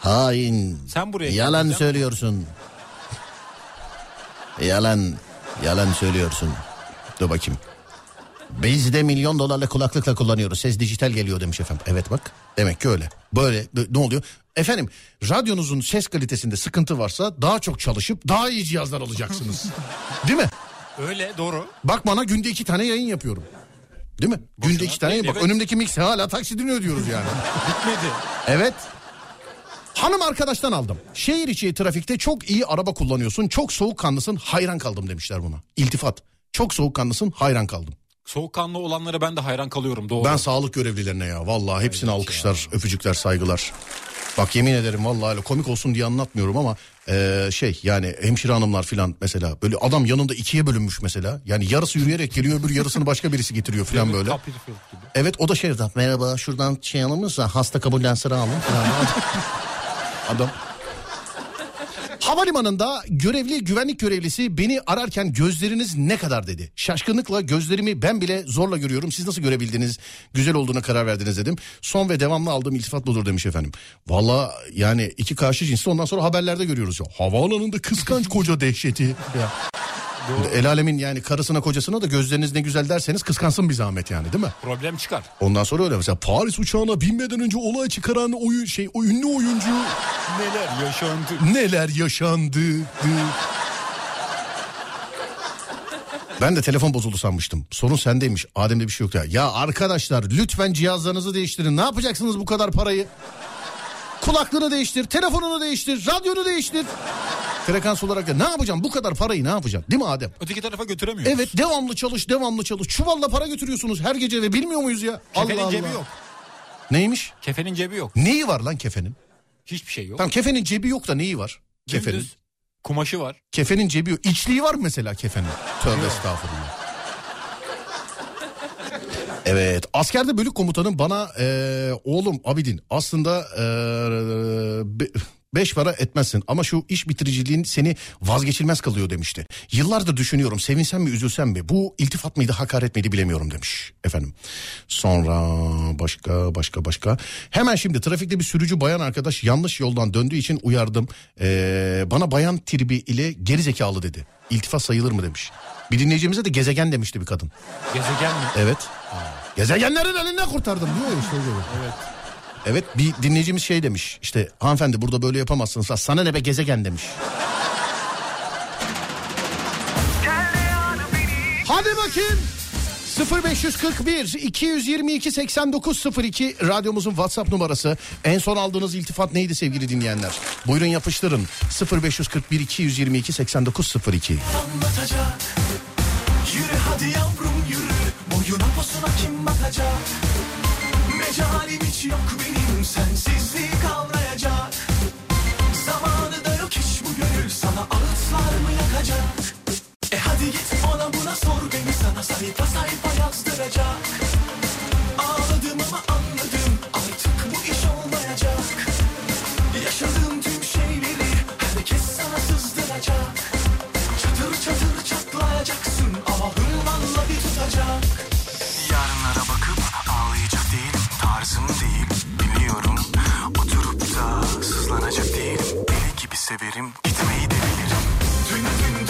Hain. Sen buraya Yalan söylüyorsun. Yalan, yalan söylüyorsun. Dur bakayım. Biz de milyon dolarla kulaklıkla kullanıyoruz. Ses dijital geliyor demiş efendim. Evet bak demek ki öyle. Böyle ne oluyor? Efendim radyonuzun ses kalitesinde sıkıntı varsa daha çok çalışıp daha iyi cihazlar alacaksınız. Değil mi? Öyle doğru. Bak bana günde iki tane yayın yapıyorum. Değil mi? günde iki tane yayın. Bak evet. önümdeki mix hala taksidini ödüyoruz yani. Bitmedi. Evet. Hanım arkadaştan aldım. Şehir içi trafikte çok iyi araba kullanıyorsun. Çok soğukkanlısın. Hayran kaldım demişler buna. İltifat. Çok soğukkanlısın. Hayran kaldım. Soğukkanlı olanlara ben de hayran kalıyorum doğru. Ben sağlık görevlilerine ya. Vallahi hepsine alkışlar, öpücükler, saygılar. Bak yemin ederim vallahi öyle komik olsun diye anlatmıyorum ama eee, şey yani hemşire hanımlar filan mesela böyle adam yanında ikiye bölünmüş mesela. Yani yarısı yürüyerek geliyor öbür yarısını başka birisi getiriyor filan böyle. Evet o da şey merhaba şuradan şey alır mısın hasta sıra alın falan. Adam. Havalimanında görevli güvenlik görevlisi beni ararken gözleriniz ne kadar dedi. Şaşkınlıkla gözlerimi ben bile zorla görüyorum. Siz nasıl görebildiniz? Güzel olduğuna karar verdiniz dedim. Son ve devamlı aldığım iltifat budur demiş efendim. Valla yani iki karşı cinsi ondan sonra haberlerde görüyoruz ya. Havaalanında kıskanç koca dehşeti. Ya. El alemin yani karısına kocasına da gözleriniz ne güzel derseniz kıskansın bir zahmet yani değil mi? Problem çıkar. Ondan sonra öyle mesela Paris uçağına binmeden önce olay çıkaran oyun şey o ünlü oyuncu Neler yaşandı. neler yaşandı. Ben de telefon bozuldu sanmıştım. Sorun sendeymiş. Adem'de bir şey yok ya. Ya arkadaşlar lütfen cihazlarınızı değiştirin. Ne yapacaksınız bu kadar parayı? Kulaklığını değiştir, telefonunu değiştir, radyonu değiştir. Frekans olarak da ne yapacağım? Bu kadar parayı ne yapacağım? Değil mi Adem? Öteki tarafa götüremiyoruz. Evet devamlı çalış, devamlı çalış. Çuvalla para götürüyorsunuz her gece ve bilmiyor muyuz ya? Kefenin cebi yok. Neymiş? Kefenin cebi yok. Neyi var lan kefenin? Hiçbir şey yok. Tamam kefenin cebi yok da neyi var? Kefenin. Dümdüz Kumaşı var. Kefenin cebi yok. İçliği var mı mesela kefenin? Tövbe estağfurullah. Evet askerde bölük komutanım bana eee, oğlum Abidin aslında eee, be- beş para etmezsin ama şu iş bitiriciliğin seni vazgeçilmez kılıyor demişti. Yıllardır düşünüyorum sevinsem mi üzülsem mi bu iltifat mıydı hakaret miydi bilemiyorum demiş efendim. Sonra başka başka başka hemen şimdi trafikte bir sürücü bayan arkadaş yanlış yoldan döndüğü için uyardım. Eee, bana bayan tribi ile geri zekalı dedi. İltifat sayılır mı demiş. Bir dinleyicimize de gezegen demişti bir kadın. Gezegen mi? Evet. Gezegenlerin elinden kurtardım diyor işte. Evet. Evet bir dinleyicimiz şey demiş işte hanımefendi burada böyle yapamazsınız. Sana ne be gezegen demiş. Hadi bakayım. 0541 222 8902 radyomuzun WhatsApp numarası. En son aldığınız iltifat neydi sevgili dinleyenler? Buyurun yapıştırın. 0541 222 8902. anlatacak Yürü hadi yavrum yürü Boyuna posuna kim bakacak Mecalim hiç yok benim Sensizliği kavrayacak Zamanı da yok hiç bu gönül Sana ağıtlar mı yakacak? E hadi git ona buna sor beni Sana sayfa sayfa yazdıracak. Ağladım ama anladım Artık bu iş olmayacak. Yaşadığım tüm şeyleri Herkes sana sızdıracak. Çatır çatır çatlayacaksın Ahım valla bir tutacak Tarzım değil biliyorum. Oturup da sızlanacak değilim. Deli gibi severim gitmeyi de bilirim. Dün dündür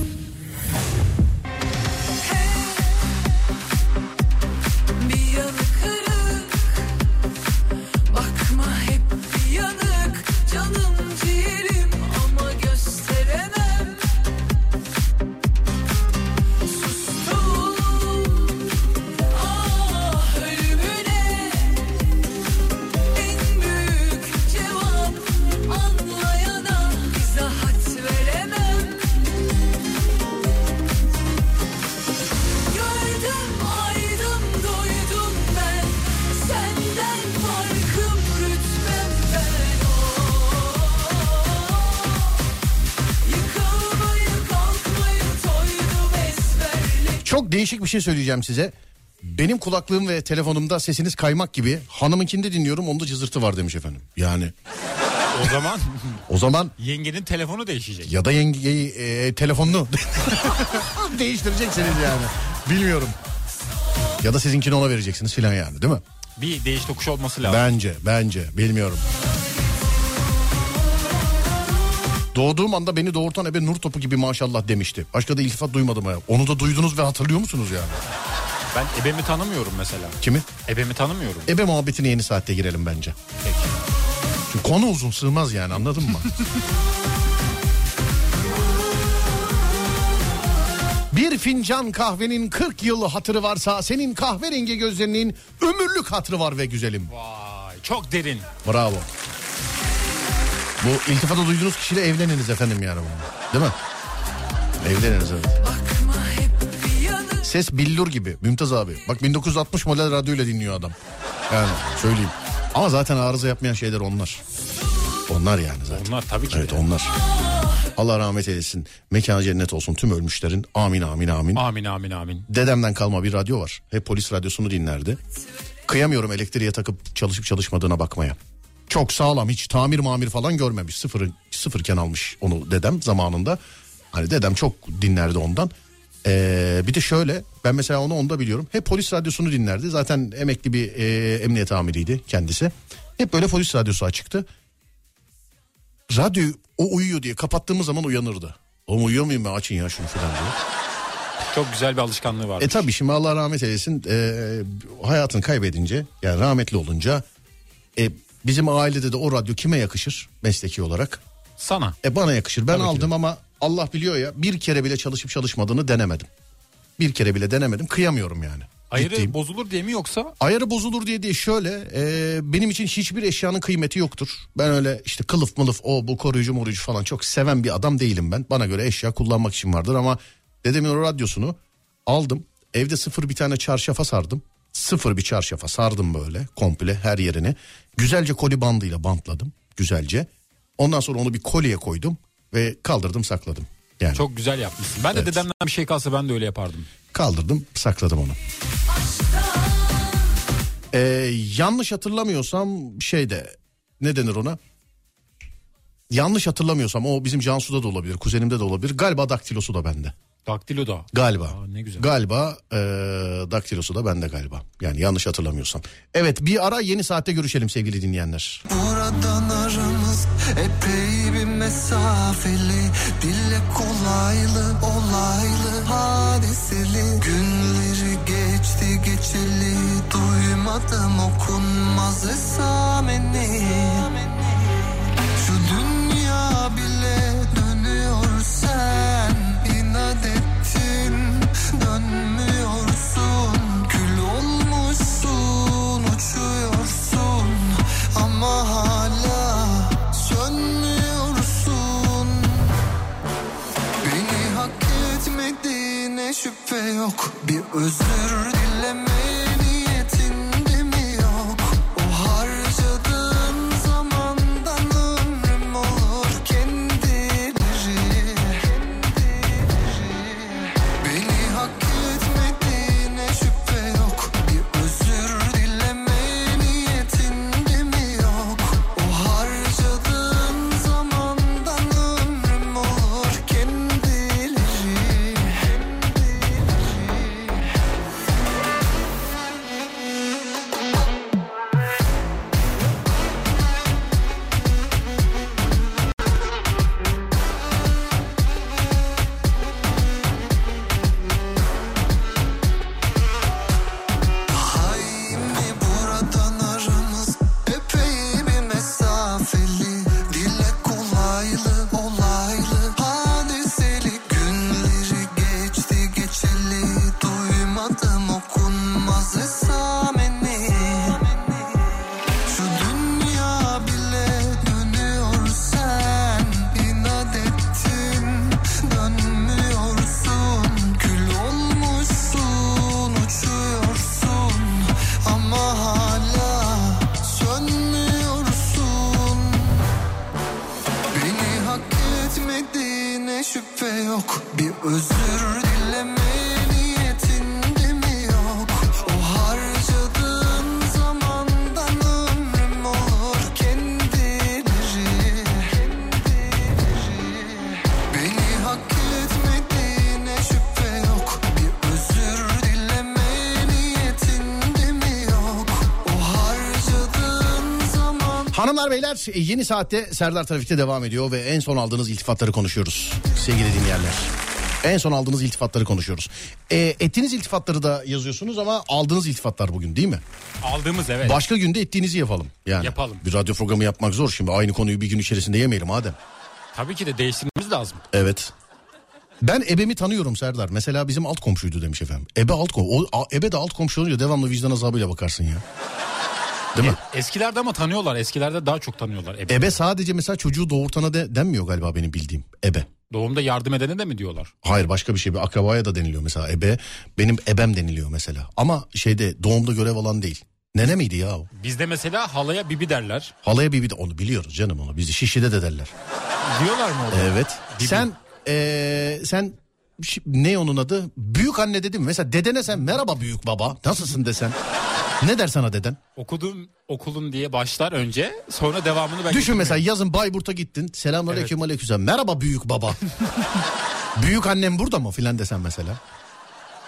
Değişik bir şey söyleyeceğim size. Benim kulaklığım ve telefonumda sesiniz kaymak gibi. Hanımınkinde dinliyorum onda cızırtı var demiş efendim. Yani O zaman o zaman yengenin telefonu değişecek. ya da yengeyi e, telefonunu değiştireceksiniz yani. Bilmiyorum. Ya da sizinkini ona vereceksiniz filan yani değil mi? Bir değiş tokuş olması lazım. Bence bence bilmiyorum. Doğduğum anda beni doğurtan ebe nur topu gibi maşallah demişti. Başka da iltifat duymadım ya. Onu da duydunuz ve hatırlıyor musunuz yani? Ben ebemi tanımıyorum mesela. Kimi? Ebemi tanımıyorum. Ebe muhabbetine yeni saatte girelim bence. Peki. Çünkü konu uzun sığmaz yani anladın mı? Bir fincan kahvenin 40 yıl hatırı varsa senin kahverengi gözlerinin ömürlük hatırı var ve güzelim. Vay çok derin. Bravo. Bu iltifatı duyduğunuz kişiyle evleniniz efendim yani. Değil mi? Evleniniz evet. Ses billur gibi Mümtaz abi. Bak 1960 model radyoyla dinliyor adam. Yani söyleyeyim. Ama zaten arıza yapmayan şeyler onlar. Onlar yani zaten. Onlar tabii ki. Evet onlar. Allah rahmet eylesin. Mekanı cennet olsun tüm ölmüşlerin. Amin amin amin. Amin amin amin. Dedemden kalma bir radyo var. Hep polis radyosunu dinlerdi. Kıyamıyorum elektriğe takıp çalışıp çalışmadığına bakmaya. Çok sağlam hiç tamir mamir falan görmemiş. Sıfır, sıfırken almış onu dedem zamanında. Hani dedem çok dinlerdi ondan. Ee, bir de şöyle ben mesela onu onda biliyorum. Hep polis radyosunu dinlerdi. Zaten emekli bir e, emniyet amiriydi kendisi. Hep böyle polis radyosu açıktı. Radyo o uyuyor diye kapattığımız zaman uyanırdı. Oğlum uyuyor muyum ben açın ya şunu falan diye. Çok güzel bir alışkanlığı var. E tabii şimdi Allah rahmet eylesin e, hayatını kaybedince yani rahmetli olunca e, bizim ailede de o radyo kime yakışır mesleki olarak? Sana. E bana yakışır. Ben Tabii ki aldım ama Allah biliyor ya bir kere bile çalışıp çalışmadığını denemedim. Bir kere bile denemedim kıyamıyorum yani. Ayırı Ciddiyim. bozulur diye mi yoksa? Ayarı bozulur diye değil şöyle e, benim için hiçbir eşyanın kıymeti yoktur. Ben öyle işte kılıf mılıf o bu koruyucu moruyucu falan çok seven bir adam değilim ben. Bana göre eşya kullanmak için vardır ama dedemin o radyosunu aldım. Evde sıfır bir tane çarşafa sardım. Sıfır bir çarşafa sardım böyle komple her yerini. Güzelce koli bandıyla bantladım güzelce. Ondan sonra onu bir kolye koydum ve kaldırdım sakladım. Yani Çok güzel yapmışsın. Ben de Evet. dedemden bir şey kalsa ben de öyle yapardım. kaldırdım sakladım onu. Ee, yanlış hatırlamıyorsam şeyde ne denir ona? Yanlış hatırlamıyorsam o bizim Cansu'da da olabilir, kuzenimde de olabilir. Galiba daktilosu da bende. Daktilo da. Galiba. Aa, ne güzel. Galiba ee, daktilosu da bende galiba. Yani yanlış hatırlamıyorsam. Evet bir ara yeni saatte görüşelim sevgili dinleyenler. Buradan aramız epey bir mesafeli Dille kolaylı olaylı hadiseli Günleri geçti geçeli Duymadım okunmaz esameni şüphe yok. Bir özür dileme Hanımlar beyler e, yeni saatte Serdar Trafik'te devam ediyor ve en son aldığınız iltifatları konuşuyoruz sevgili dinleyenler. En son aldığınız iltifatları konuşuyoruz. E, ettiğiniz iltifatları da yazıyorsunuz ama aldığınız iltifatlar bugün değil mi? Aldığımız evet. Başka günde ettiğinizi yapalım. Yani Yapalım. Bir radyo programı yapmak zor şimdi aynı konuyu bir gün içerisinde yemeyelim madem. Tabii ki de değiştirmemiz lazım. Evet. Ben ebemi tanıyorum Serdar. Mesela bizim alt komşuydu demiş efendim. Ebe alt komşu. O, a- ebe de alt komşu olunca devamlı vicdan azabıyla bakarsın ya. Değil mi? Eskilerde ama tanıyorlar. Eskilerde daha çok tanıyorlar. Ebe. Ebe sadece mesela çocuğu doğurtana de, denmiyor galiba benim bildiğim. Ebe. Doğumda yardım edene de mi diyorlar? Hayır başka bir şey. Bir akrabaya da deniliyor mesela. Ebe benim ebem deniliyor mesela. Ama şeyde doğumda görev alan değil. Nene miydi ya o? Bizde mesela halaya bibi derler. Halaya bibi de onu biliyoruz canım onu. Bizi şişide de derler. Diyorlar mı orada? Evet. Bibi. Sen eee, sen ne onun adı? Büyük anne dedim. Mesela dedene sen merhaba büyük baba. Nasılsın desen. Ne der sana deden? Okuduğum okulun diye başlar önce sonra devamını ben Düşün getirmiyorum. mesela yazın Bayburt'a gittin. Selamünaleyküm aleykümselam. Merhaba büyük baba. büyük annem burada mı filan desen mesela.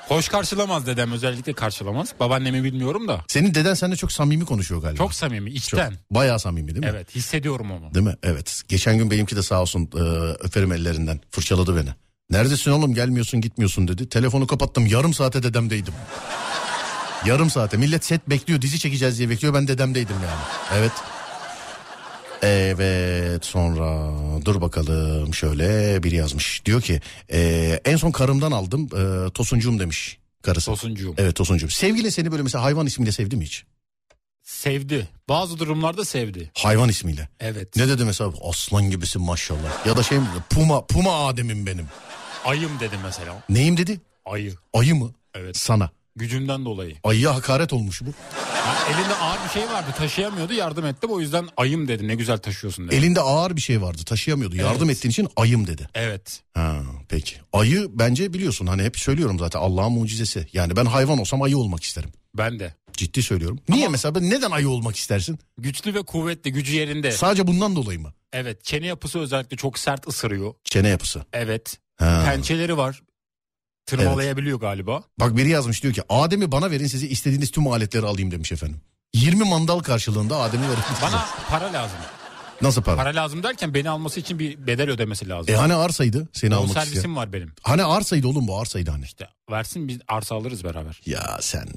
Hoş karşılamaz dedem özellikle karşılamaz. Babaannemi bilmiyorum da. Senin deden seninle çok samimi konuşuyor galiba. Çok samimi Çok. içten. Bayağı samimi değil mi? Evet hissediyorum onu. Değil mi? Evet. Geçen gün benimki de sağ olsun e, öperim ellerinden. Fırçaladı beni. Neredesin oğlum gelmiyorsun gitmiyorsun dedi. Telefonu kapattım yarım saate dedemdeydim. Yarım saate. Millet set bekliyor dizi çekeceğiz diye bekliyor ben dedemdeydim yani. Evet. Evet sonra dur bakalım şöyle biri yazmış. Diyor ki e, en son karımdan aldım e, tosuncuğum demiş karısı. Tosuncuğum. Evet tosuncuğum. Sevgilin seni böyle mesela hayvan ismiyle sevdi mi hiç? Sevdi. Bazı durumlarda sevdi. Hayvan ismiyle. Evet. Ne dedi mesela aslan gibisin maşallah. Ya da şey mi dedi, puma puma ademim benim. Ayım dedim mesela. Neyim dedi? Ayı. Ayı mı? Evet. Sana. Gücümden dolayı. Ayıya hakaret olmuş bu. Ya elinde ağır bir şey vardı taşıyamıyordu yardım ettim o yüzden ayım dedi ne güzel taşıyorsun dedi. Elinde ağır bir şey vardı taşıyamıyordu. Yardım Evet. ettiğin için ayım dedi. Evet. Ha peki. Ayı bence biliyorsun hani hep söylüyorum zaten Allah'ın mucizesi. Yani ben hayvan olsam ayı olmak isterim. Ben de. Ciddi söylüyorum. Niye mesela ben neden ayı olmak istersin? Güçlü ve kuvvetli gücü yerinde. Sadece bundan dolayı mı? Evet çene yapısı özellikle çok sert ısırıyor. Çene yapısı. Evet. Ha. Pençeleri var. Tırmalayabiliyor galiba. Bak biri yazmış diyor ki Adem'i bana verin size istediğiniz tüm aletleri alayım demiş efendim. 20 mandal karşılığında Adem'i verin. Bana para lazım. Nasıl para? Para lazım derken beni alması için bir bedel ödemesi lazım. E hani arsaydı seni Yol almak isteyen. servisim var benim. Hani arsaydı oğlum bu arsaydı hani. İşte versin biz arsa alırız beraber. Ya sen.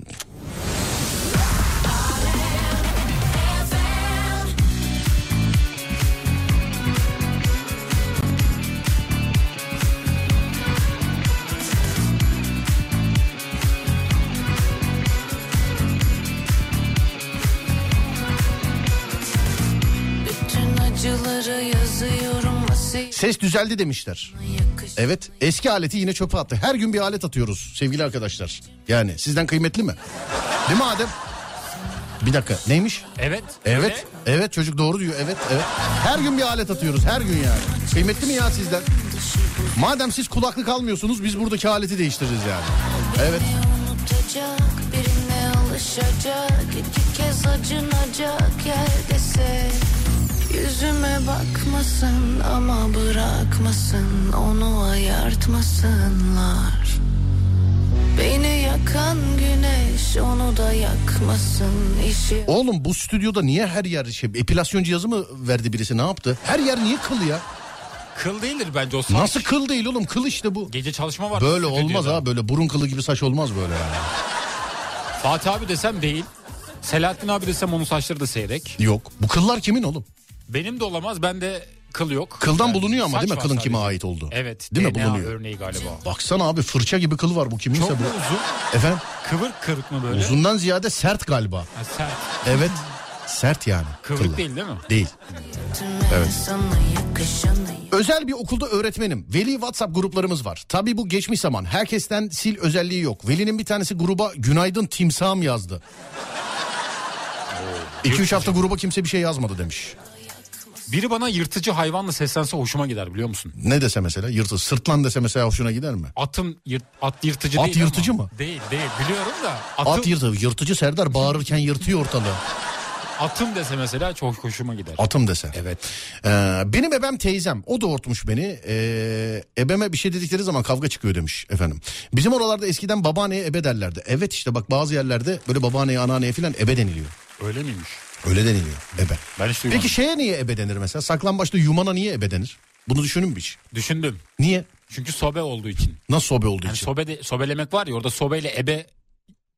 Ses düzeldi demişler. Evet eski aleti yine çöpe attı. Her gün bir alet atıyoruz sevgili arkadaşlar. Yani sizden kıymetli mi? Değil mi Adem? Bir dakika neymiş? Evet. Evet. öyle. Evet çocuk doğru diyor. Evet evet. Her gün bir alet atıyoruz her gün yani. Kıymetli mi ya sizden? Madem siz kulaklık almıyorsunuz biz buradaki aleti değiştiririz yani. Evet. unutacak birine alışacak iki kez acınacak Yüzüme bakmasın ama bırakmasın onu ayartmasınlar Beni yakan güneş onu da yakmasın işi Oğlum bu stüdyoda niye her yer şey epilasyon cihazı mı verdi birisi ne yaptı? Her yer niye kıl ya? Kıl değildir bence o saç. Nasıl kıl değil oğlum kıl işte bu. Gece çalışma var. Böyle olmaz ha böyle burun kılı gibi saç olmaz böyle yani. Fatih abi desem değil. Selahattin abi desem onun saçları da seyrek. Yok bu kıllar kimin oğlum? Benim de olamaz. Bende kıl yok. Kıldan Yani bulunuyor ama değil mi kılın kime sadece. ait olduğu? Evet. Değil mi DNA bulunuyor? örneği galiba. Baksana abi fırça gibi kıl var bu kiminse Çok bu. mu uzun? Efendim Kıvır kırık mı böyle? uzundan ziyade sert galiba. Ha, sert. Evet sert yani. Kıvrık değil değil mi? Değil. evet. Özel bir okulda öğretmenim. Veli WhatsApp gruplarımız var. Tabii bu geçmiş zaman. Herkesten sil özelliği yok. Veli'nin bir tanesi gruba günaydın timsahım yazdı. 2-3 hafta gruba kimse bir şey yazmadı demiş. Biri bana yırtıcı hayvanla seslense hoşuma gider biliyor musun? Ne dese mesela yırtı sırtlan dese mesela hoşuna gider mi? Atım yırt, at yırtıcı At değil yırtıcı ama. mı? Değil değil biliyorum da. Atım, At yırtı. Yırtıcı Serdar bağırırken yırtıyor ortalığı. atım dese mesela çok hoşuma gider. Atım dese. Evet. Ee, benim ebem teyzem. O doğurtmuş beni. Ee, ebeme bir şey dedikleri zaman kavga çıkıyor demiş efendim. Bizim oralarda eskiden babaanneye ebe derlerdi. Evet işte bak bazı yerlerde böyle babaanneye anneanneye falan ebe deniliyor. Öyle miymiş? Öyle deniliyor ebe. Ben hiç duymadım. Peki şeye niye ebe denir mesela? Saklambaçta yumana niye ebe denir? Bunu düşünün mü hiç? Düşündüm. Niye? Çünkü sobe olduğu için. Nasıl sobe olduğu Yani için? sobe de, sobelemek var ya orada sobeyle ebe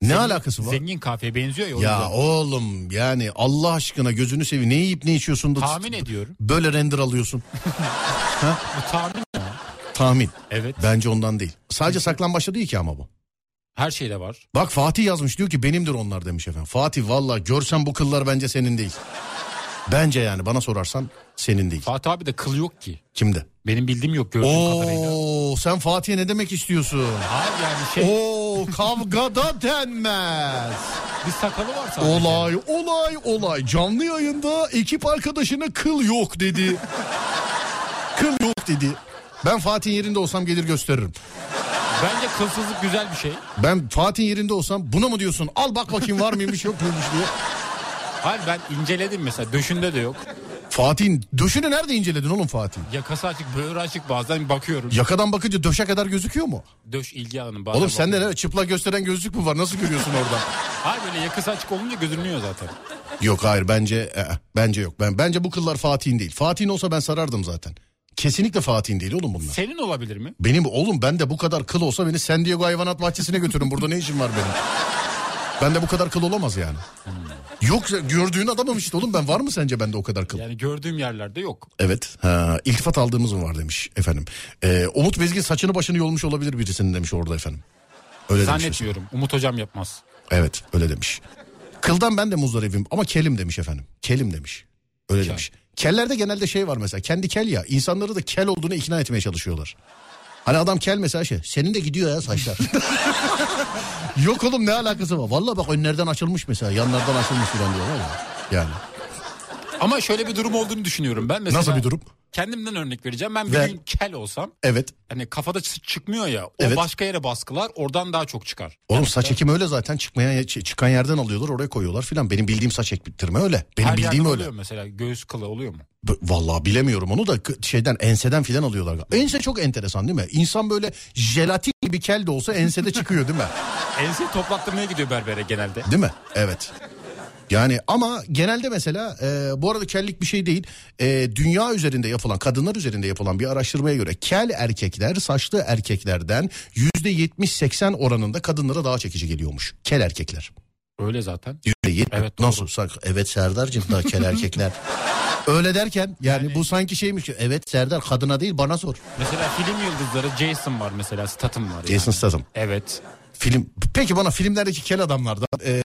ne alakası var? Zengin kafeye benziyor ya. o Ya yüzden. oğlum yani Allah aşkına gözünü seveyim. Ne yiyip ne içiyorsun da Tahmin ediyorum. böyle render alıyorsun. Bu tahmin Tahmin. Evet. Bence ondan değil. Sadece saklambaçta değil ki ama bu. Her şeyde var. Bak Fatih yazmış diyor ki benimdir onlar demiş efendim. Fatih valla görsen bu kıllar bence senin değil. Bence yani bana sorarsan senin değil. Fatih abi de kıl yok ki. Kimde? Benim bildiğim yok gördüğüm kadarıyla. Oo sen Fatih'e ne demek istiyorsun? Abi yani şey Oo kavgada denmez. bir sakalı var sadece. Olay olay olay canlı yayında ekip arkadaşına kıl yok dedi. kıl yok dedi. Ben Fatih'in yerinde olsam gelir gösteririm. Bence kılsızlık güzel bir şey. Ben Fatih'in yerinde olsam buna mı diyorsun? Al bak bakayım var mıymış yok muymuş diye. Hayır ben inceledim mesela döşünde de yok. Fatih'in döşünü nerede inceledin oğlum Fatih? Yakası açık böğrü açık bazen bakıyorum. Yakadan bakınca döşe kadar gözüküyor mu? Döş ilgi alanı bazen Oğlum sende ne çıplak gösteren gözlük mü var? Nasıl görüyorsun oradan? Hayır böyle yakası açık olunca gözünüyor zaten. yok hayır bence e, bence yok. Ben bence bu kıllar Fatih'in değil. Fatih'in olsa ben sarardım zaten. Kesinlikle Fatih'in değil oğlum bunlar. Senin olabilir mi? Benim oğlum ben de bu kadar kıl olsa beni San Diego hayvanat bahçesine götürün. Burada ne işim var benim? Ben de bu kadar kıl olamaz yani. Yok gördüğün adamım işte oğlum ben var mı sence bende o kadar kıl? Yani gördüğüm yerlerde yok. Evet. Ha, iltifat aldığımız mı var demiş efendim. Ee, Umut Bezgin saçını başını yolmuş olabilir birisinin demiş orada efendim. Öyle demiş. Zannetmiyorum. Umut hocam yapmaz. Evet öyle demiş. Kıldan ben de muzdaribim ama kelim demiş efendim. Kelim demiş. Öyle Kel. demiş. Kellerde genelde şey var mesela kendi kel ya insanları da kel olduğunu ikna etmeye çalışıyorlar. Hani adam kel mesela şey senin de gidiyor ya saçlar. Yok oğlum ne alakası var? Vallahi bak önlerden açılmış mesela yanlardan açılmış falan diyorlar ya. Yani. Ama şöyle bir durum olduğunu düşünüyorum. Ben mesela Nasıl bir durum? Kendimden örnek vereceğim. Ben bir Ver. gün kel olsam Evet. hani kafada çı- çıkmıyor ya. O Evet. başka yere baskılar oradan daha çok çıkar. Oğlum saç ekimi öyle zaten çıkmayan ç- çıkan yerden alıyorlar oraya koyuyorlar filan. Benim bildiğim saç ektirme öyle. Benim Her bildiğim yerde öyle. oluyor mesela göğüs kılı oluyor mu? B- Vallahi bilemiyorum onu da k- şeyden enseden filan alıyorlar. Ense çok enteresan değil mi? İnsan böyle jelatin gibi kel de olsa ensede çıkıyor değil mi? Ense toplattırmaya gidiyor berbere genelde. Değil mi? Evet. Yani ama genelde mesela e, bu arada kellik bir şey değil. E, dünya üzerinde yapılan kadınlar üzerinde yapılan bir araştırmaya göre kel erkekler saçlı erkeklerden yüzde 70-80 oranında kadınlara daha çekici geliyormuş. Kel erkekler. Öyle zaten. Yüzde yetmiş- Evet, doğru. Nasıl? Sak- Evet Serdar'cığım daha kel erkekler. Öyle derken yani, bu sanki şeymiş. ki, Evet Serdar kadına değil bana sor. Mesela film yıldızları Jason var mesela Statham var. Jason yani. Statham. Evet. Film. Peki bana filmlerdeki kel adamlardan ee,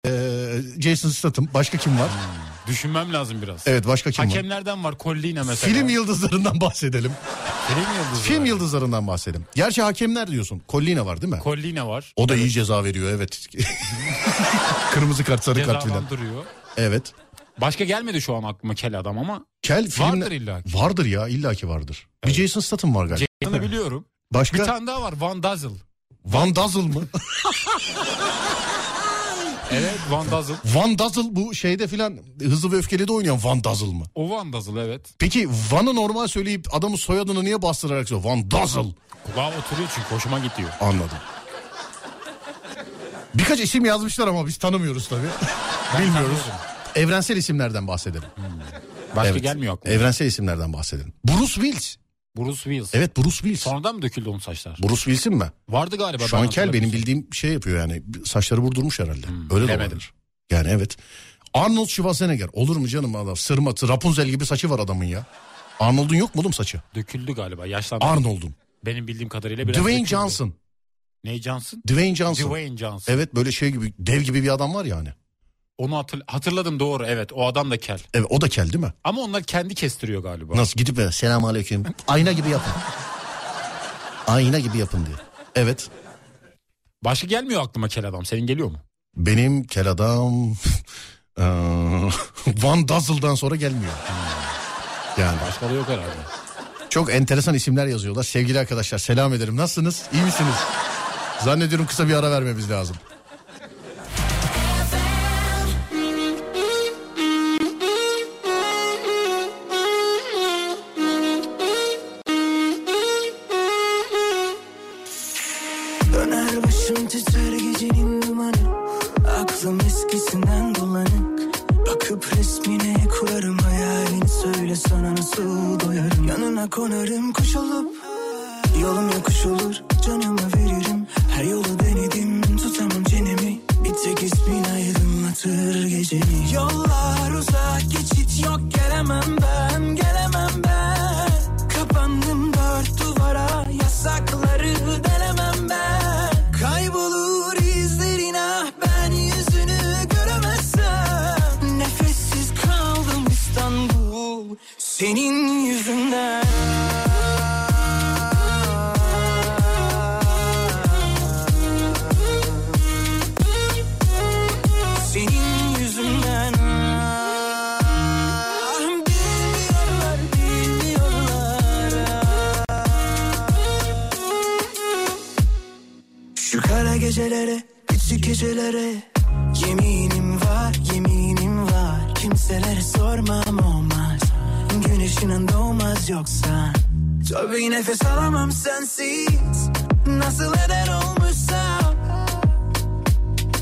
Jason Statham. Başka kim var? Düşünmem lazım biraz. Evet başka kim var? Hakemlerden var. Collina mesela. Film yıldızlarından bahsedelim. Film yıldızı. Film yıldızlarından bahsedelim. Gerçi hakemler diyorsun. Collina var değil mi? Collina var. O da iyi ceza veriyor evet. Kırmızı kart sarı kart filan. Cezalandırıyor. Evet. Başka gelmedi şu an aklıma kel adam ama. Kel filmler... Vardır illaki. Vardır ya illaki vardır. Bir Jason Statham var galiba. Jason'ı biliyorum. Başka? Bir tane daha var Van Dazzle. Van Dazzle mı? Evet Van Dazzle. Van Dazzle bu şeyde filan hızlı ve öfkeli de oynayan Van Dazzle mı? O Van Dazzle evet. Peki Van'ı normal söyleyip adamın soyadını niye bastırarak söylüyor? Van Dazzle. Kulağa oturuyor çünkü hoşuma gidiyor. Anladım. Birkaç isim yazmışlar ama biz tanımıyoruz tabii. Bilmiyoruz. tanıyorum. Evrensel isimlerden bahsedelim. Başka Evet. gelmiyor aklıma. Evrensel isimlerden bahsedelim. Bruce Willis. Bruce Willis. Evet Bruce Willis. Sonradan mı döküldü onun saçlar? Bruce Willis'in mi? Vardı galiba. Şu ben benim bildiğim şey yapıyor yani. Saçları vurdurmuş herhalde. Öyle de Hmm, bilemedim. olabilir. Yani evet. Arnold Schwarzenegger. Olur mu canım adam? Sırmatı, Rapunzel gibi saçı var adamın ya. Arnold'un yok mu oğlum saçı? Döküldü galiba. Yaşlandı. Arnold'un. Benim bildiğim kadarıyla biraz Dwayne döküldü. Johnson. Ne Johnson? Dwayne Johnson. Dwayne Johnson. Evet böyle şey gibi dev gibi bir adam var yani. Onu hatır- hatırladım doğru evet o adam da kel. Evet o da kel değil mi? Ama onlar kendi kestiriyor galiba. Nasıl gidip böyle selam aleyküm. Ayna gibi yapın. Ayna gibi yapın diye. Evet. Başka gelmiyor aklıma kel adam. Senin geliyor mu? Benim kel adam Van Dazzle'dan sonra gelmiyor. Yani Başka da yok herhalde. çok enteresan isimler yazıyorlar. Sevgili arkadaşlar selam ederim. Nasılsınız? İyi misiniz? Zannediyorum kısa bir ara vermemiz lazım. Gecelere Yeminim var, yeminim var. Kimselere sormam olmaz. Güneşinin doğmaz yoksa. Tabii nefes alamam sensiz. Nasıl eder olmuşsam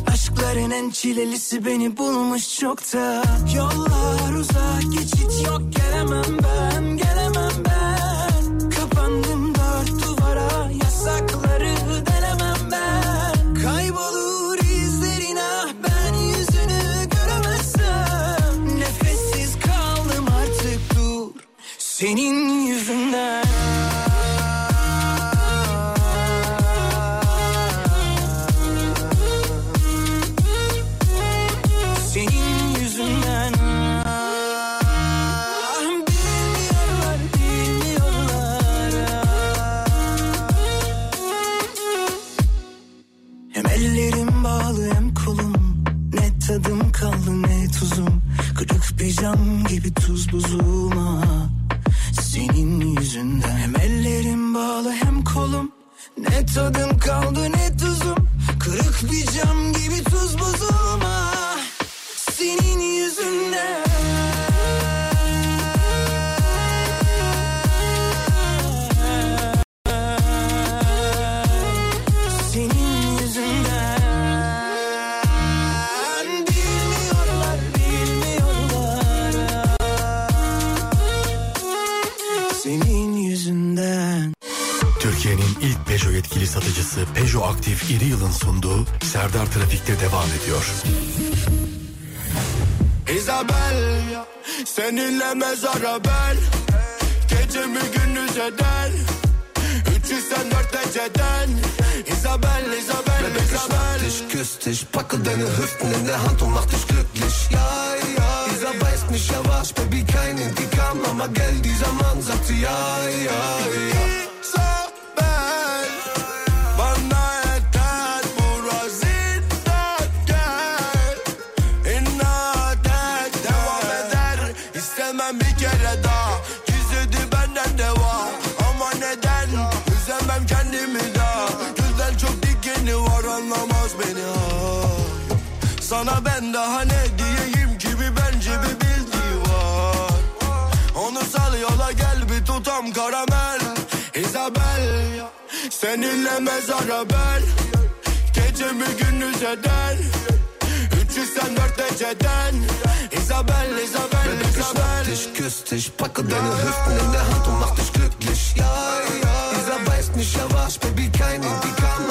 Aşkların en çilelisi beni bulmuş çokta Yollar uzak geçit yok gelemem ben Gelemem Seninle mezara ben Gecemi gündüz eder. 304 dereceden. Isabel, Isabel, Isabel dich, küss dich, packe deine Hüften in der Hand und mach dich glücklich. Ja, ja, dieser weiß mich ja was, Baby, kein Intikam, aber gell, dieser Mann sagt sie ja, ja, ja. Ben daha ne diyeyim ki bir bence bir bildiği var. Onu sal yola gel bir tutam karamel. Isabel Seninle mezara ben. Gecemi gündüz eder? 304 dereceden. Isabel, Isabel, Baby, ich schnapp Isabel. dich, küss dich, packe deine Hüften in der Hand und mach dich glücklich. Ja, ja, weiß mich ja was, Baby, kein Intikam,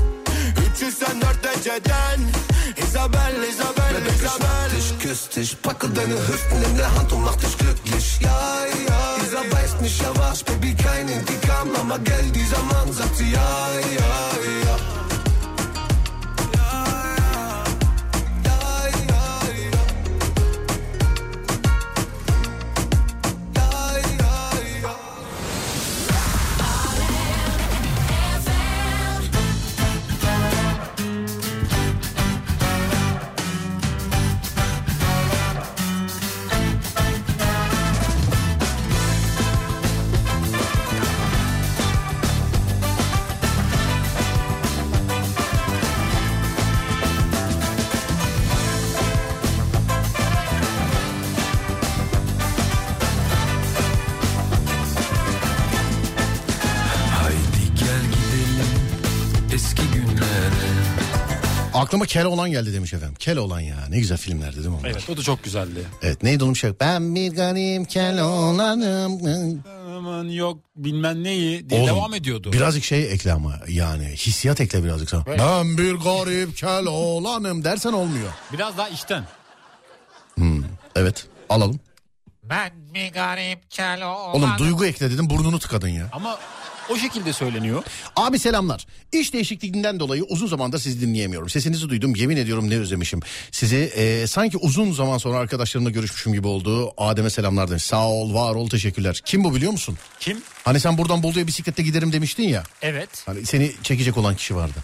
304 dereceden. Isabel, Isabel, ich Isabel. dich, küss dich, packe deine Hüften in der Hand und mach dich glücklich. Ja, ja, dieser weiß mich ja was, Baby, kein Intikam, aber gell, dieser Mann sagt sie ja, ja. Ja, Aklıma Keloğlan geldi demiş efendim. Keloğlan ya ne güzel filmlerdi değil mi onlar? Evet o da çok güzeldi. Evet neydi onun şarkı? Ben bir garip Keloğlan'ım. Aman yok bilmem neyi diye Oğlum, devam ediyordu. Birazcık şey ekle ama yani hissiyat ekle birazcık sana. Evet. Ben bir garip Keloğlan'ım dersen olmuyor. Biraz daha içten. Evet alalım. Ben bir garip kel Oğlum duygu ekle dedim burnunu tıkadın ya. Ama o şekilde söyleniyor. Abi selamlar. İş değişikliğinden dolayı uzun zamandır sizi dinleyemiyorum. Sesinizi duydum yemin ediyorum ne özlemişim. Sizi e, sanki uzun zaman sonra arkadaşlarımla görüşmüşüm gibi oldu. Adem'e selamlar demiş. Sağ ol var ol teşekkürler. Kim bu biliyor musun? Kim? Hani sen buradan Bolu'ya bisikletle giderim demiştin ya. Evet. Hani seni çekecek olan kişi vardı.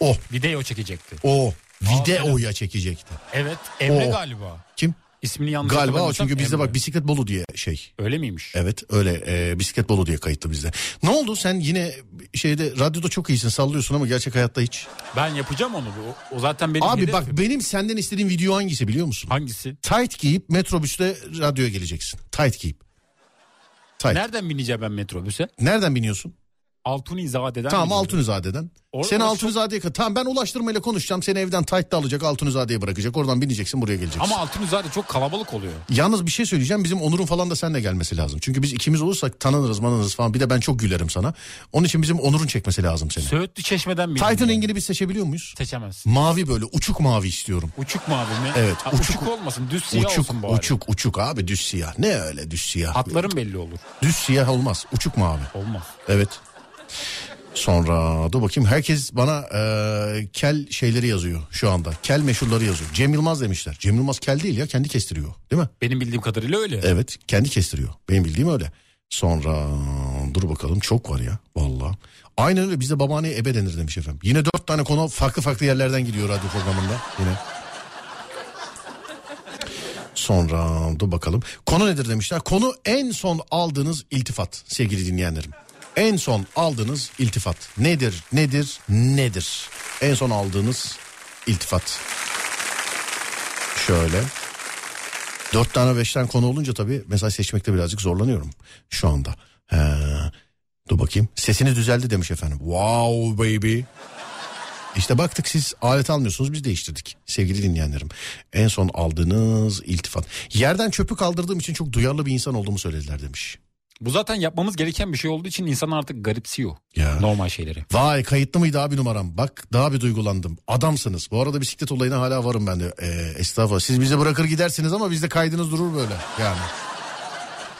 O, Video çekecekti. o. Videoya evet. çekecekti. Evet. Emre O. galiba. Kim? İsmini yanlış Galiba o çünkü bizde bak bisiklet Bolu diye şey. Öyle miymiş? Evet öyle e, bisiklet Bolu diye kayıtlı bizde. Ne oldu sen yine şeyde radyoda çok iyisin sallıyorsun ama gerçek hayatta hiç. Ben yapacağım onu. O, o zaten benim Abi hedefim. bak benim senden istediğim video hangisi biliyor musun? Hangisi? Tight giyip metrobüste radyoya geleceksin. Tight giyip. Tight. Nereden bineceğim ben metrobüse? Nereden biniyorsun? Altunizade'den tamam. Altunizade'den. Or- seni Altunizade'ye kadar. Tamam ben ulaştırmayla konuşacağım. Seni evden Tight'ta alacak Altunizade'ye bırakacak. Oradan bineceksin buraya geleceksin. Ama Altunizade çok kalabalık oluyor. Yalnız bir şey söyleyeceğim. Bizim Onur'un falan da seninle gelmesi lazım. Çünkü biz ikimiz olursak tanınırız manınırız falan. Bir de ben çok gülerim sana. Onun için bizim Onur'un çekmesi lazım seni. Söğütlü Çeşme'den bindim. Titan yani. rengini biz seçebiliyor muyuz? Seçemez. Mavi böyle uçuk mavi istiyorum. Uçuk mavi mi? Evet, Ha, uçuk- uçuk, olmasın. Düz siyah uçuk olsun bari. uçuk uçuk abi düz siyah. Ne öyle düz siyah? Hatların belli olur. Düz siyah olmaz. Uçuk mavi. Olmaz. Evet. Sonra dur bakayım herkes bana e, kel şeyleri yazıyor şu anda. Kel meşhurları yazıyor. Cem Yılmaz demişler. Cem Yılmaz kel değil ya kendi kestiriyor değil mi? Benim bildiğim kadarıyla öyle. Evet kendi kestiriyor. Benim bildiğim öyle. Sonra dur bakalım çok var ya valla. Aynen öyle bizde babaanneye ebe denir demiş efendim. Yine dört tane konu farklı farklı yerlerden gidiyor radyo programında yine. Sonra dur bakalım. Konu nedir demişler. Konu en son aldığınız iltifat sevgili dinleyenlerim. En son aldığınız iltifat nedir nedir nedir? En son aldığınız iltifat. Şöyle. Dört tane beş tane konu olunca tabii mesaj seçmekte birazcık zorlanıyorum şu anda. Ee, Dur bakayım. Sesiniz düzeldi demiş efendim. Wow baby. İşte baktık siz alet almıyorsunuz biz değiştirdik sevgili dinleyenlerim. En son aldığınız iltifat. Yerden çöpü kaldırdığım için çok duyarlı bir insan olduğumu söylediler demiş. Bu zaten yapmamız gereken bir şey olduğu için insan artık garipsiyor. Ya. Normal şeyleri. Vay kayıtlı mıydı abi numaram? Bak daha bir duygulandım. Adamsınız. Bu arada bisiklet olayına hala varım ben de. Ee, estağfurullah. Siz bizi bırakır gidersiniz ama bizde kaydınız durur böyle. Yani.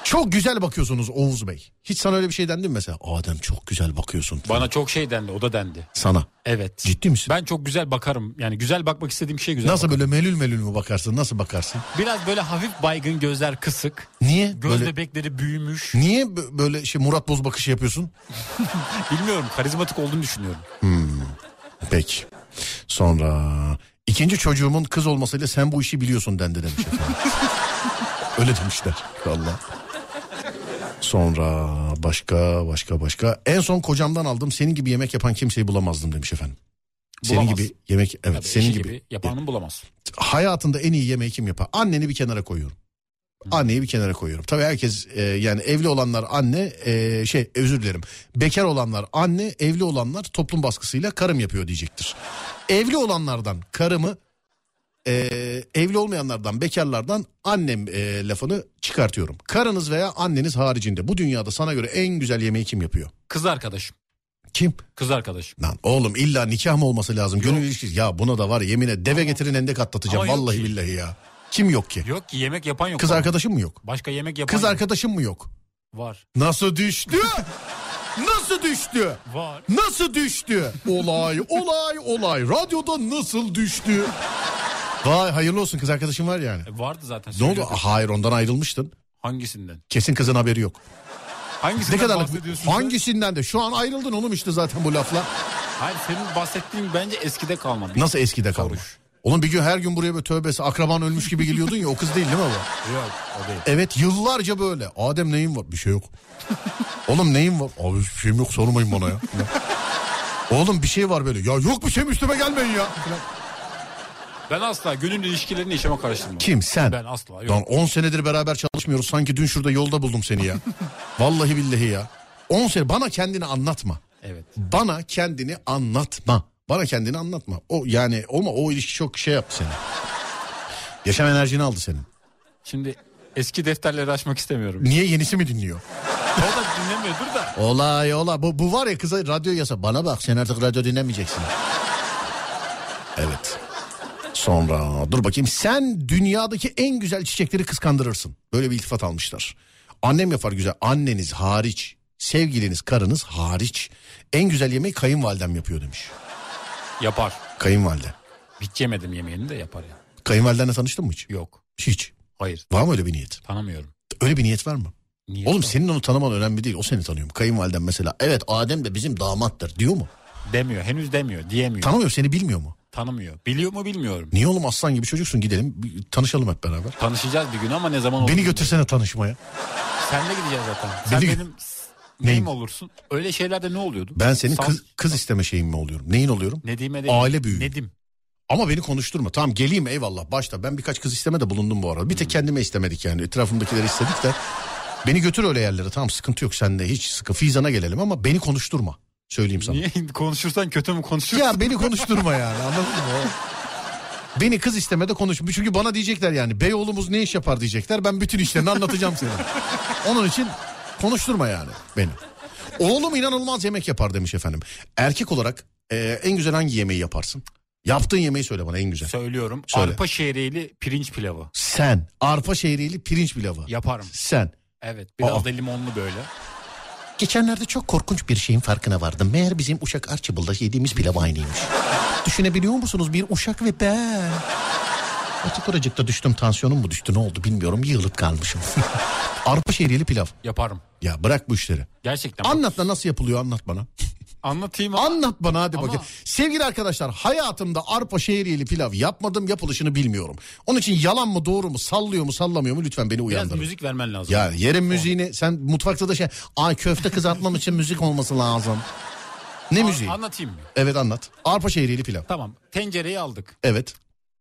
Çok güzel bakıyorsunuz Oğuz Bey. Hiç sana öyle bir şey dendi mi mesela? Adem çok güzel bakıyorsun. Bana çok şey dendi o da dendi. Sana. Evet. Ciddi misin? Ben çok güzel bakarım. Yani güzel bakmak istediğim şey güzel Nasıl bakarım. böyle melül melül mü bakarsın? Nasıl bakarsın? Biraz böyle hafif baygın gözler kısık. Niye? Göz Böyle, bebekleri büyümüş. niye bö- böyle şey Murat Boz bakışı yapıyorsun? Bilmiyorum karizmatik olduğunu düşünüyorum. Peki. Sonra ikinci çocuğumun kız olmasıyla sen bu işi biliyorsun dendi demiş efendim. Öyle demişler. Valla. Sonra başka başka başka. En son kocamdan aldım. Senin gibi yemek yapan kimseyi bulamazdım demiş efendim. Senin Bulamaz. gibi yemek evet Tabii senin gibi, gibi yapanı bulamaz. hayatında en iyi yemeği kim yapar? Anneni bir kenara koyuyorum. Anneyi bir kenara koyuyorum. Tabii herkes e, yani evli olanlar anne e, şey özür dilerim. Bekar olanlar anne, evli olanlar toplum baskısıyla karım yapıyor diyecektir. Evli olanlardan karımı e, evli olmayanlardan bekarlardan annem e, lafını çıkartıyorum. Karınız veya anneniz haricinde bu dünyada sana göre en güzel yemeği kim yapıyor? Kız arkadaşım. Kim? Kız arkadaşım. Lan oğlum illa nikah mı olması lazım? Gönül ilişkisi. Ya buna da var ya yemin et deve getirin endek atlatacağım. Ama yok Vallahi ki. billahi ya. Kim yok ki? Yok ki yemek yapan yok. Kız bana. arkadaşım mı yok? Başka yemek yapan Kız yok. arkadaşım mı yok? Var. Nasıl düştü? Nasıl düştü? Var. Nasıl düştü? Olay, olay, olay. Radyoda nasıl düştü? Vay hayırlı olsun kız arkadaşım var yani. E, vardı zaten. Ne oldu? Hayır ondan ayrılmıştın. Hangisinden? Kesin kızın haberi yok. Hangisinden Ne kadar sen? hangisinden de şu an ayrıldın oğlum işte zaten bu lafla. Hayır senin bahsettiğin bence eskide kalma. Bir- Nasıl eskide kalmış? Savuş. Oğlum bir gün her gün buraya böyle tövbesi akraban ölmüş gibi geliyordun ya o kız değil değil mi bu? Yok o değil. Evet yıllarca böyle. Adem neyin var? Bir şey yok. Oğlum neyin var? Abi bir şeyim yok sormayın bana ya. Oğlum bir şey var böyle. Ya yok bir şeyim üstüme gelmeyin ya. Ben asla gönül ilişkilerini işime karıştırmam. Kim sen? Ben asla yok. Lan 10 senedir beraber çalışmıyoruz. Sanki dün şurada yolda buldum seni ya. Vallahi billahi ya. 10 sene bana kendini anlatma. Evet. Bana kendini anlatma. Bana kendini anlatma. O yani olma o ilişki çok şey yaptı seni. Yaşam enerjini aldı senin. Şimdi eski defterleri açmak istemiyorum. Niye yenisi mi dinliyor? o da dinlemiyordur da. Olay olay. Bu, bu var ya kıza radyo yasa. Bana bak sen artık radyo dinlemeyeceksin. Evet. Sonra dur bakayım. Sen dünyadaki en güzel çiçekleri kıskandırırsın. Böyle bir iltifat almışlar. Annem yapar güzel. Anneniz hariç. Sevgiliniz, karınız hariç. En güzel yemeği kayınvalidem yapıyor demiş. Yapar. Kayınvalide. Hiç yemedim yemeğini de yapar ya. Kayınvalidenle tanıştın mı hiç? Yok. Hiç. Hayır. Var mı öyle bir niyet? Tanımıyorum. Öyle bir niyet var mı? Niye? Oğlum senin onu tanıman önemli değil. O seni tanıyor mu? Kayınvaliden mesela. Evet Adem de bizim damattır diyor mu? Demiyor. Henüz demiyor. Diyemiyor. Tanımıyor seni bilmiyor mu? Tanımıyor. Biliyor mu bilmiyorum. Niye oğlum aslan gibi çocuksun gidelim bir tanışalım hep beraber. Tanışacağız bir gün ama ne zaman olur? Beni götürsene tanışmaya. Senle gideceğiz zaten. Sen Beni- benim neyim Neyim? olursun? Öyle şeylerde ne oluyordu? Ben senin Sal- kız, kız isteme şeyin mi oluyorum? Neyin oluyorum? Nedim'e değil. Aile büyüğü. Nedim. Ama beni konuşturma. Tamam geleyim eyvallah başta. Ben birkaç kız isteme de bulundum bu arada. Bir tek kendime istemedik yani. Etrafımdakileri istedik de. Beni götür öyle yerlere. Tamam sıkıntı yok sende hiç sıkı. Fizan'a gelelim ama beni konuşturma. Söyleyeyim sana. Niye konuşursan kötü mü konuşursun? Ya beni konuşturma yani anladın mı? Beni kız istemede konuş. Çünkü bana diyecekler yani Beyoğlu'muz ne iş yapar diyecekler. Ben bütün işlerini anlatacağım sana. Onun için konuşturma yani beni. Oğlum inanılmaz yemek yapar demiş efendim. Erkek olarak e, en güzel hangi yemeği yaparsın? Yaptığın yemeği söyle bana en güzel. Söylüyorum. Söyle. Arpa şehriyeli pirinç pilavı. Sen arpa şehriyeli pirinç pilavı. Yaparım. Sen. Evet. Biraz Aa. da limonlu böyle. Geçenlerde çok korkunç bir şeyin farkına vardım. Meğer bizim Uşak Archibald'da yediğimiz pilav aynıymış. Düşünebiliyor musunuz bir Uşak ve ben? Açık düştüm tansiyonum mu düştü ne oldu bilmiyorum yığılıp kalmışım. Arpa şehriyeli pilav. Yaparım. Ya bırak bu işleri. Gerçekten. Anlat da nasıl yapılıyor anlat bana. Anlatayım ama. Anlat bana hadi Ama- bakayım. Sevgili arkadaşlar hayatımda arpa şehriyeli pilav yapmadım yapılışını bilmiyorum. Onun için yalan mı doğru mu sallıyor mu sallamıyor mu lütfen beni Biraz uyandırın. müzik vermen lazım. Ya yerin müziğini sen mutfakta da şey ay köfte kızartmam için müzik olması lazım. Ne müziği? Anlatayım mı? Evet anlat. Arpa şehriyeli pilav. Tamam. Tencereyi aldık. Evet.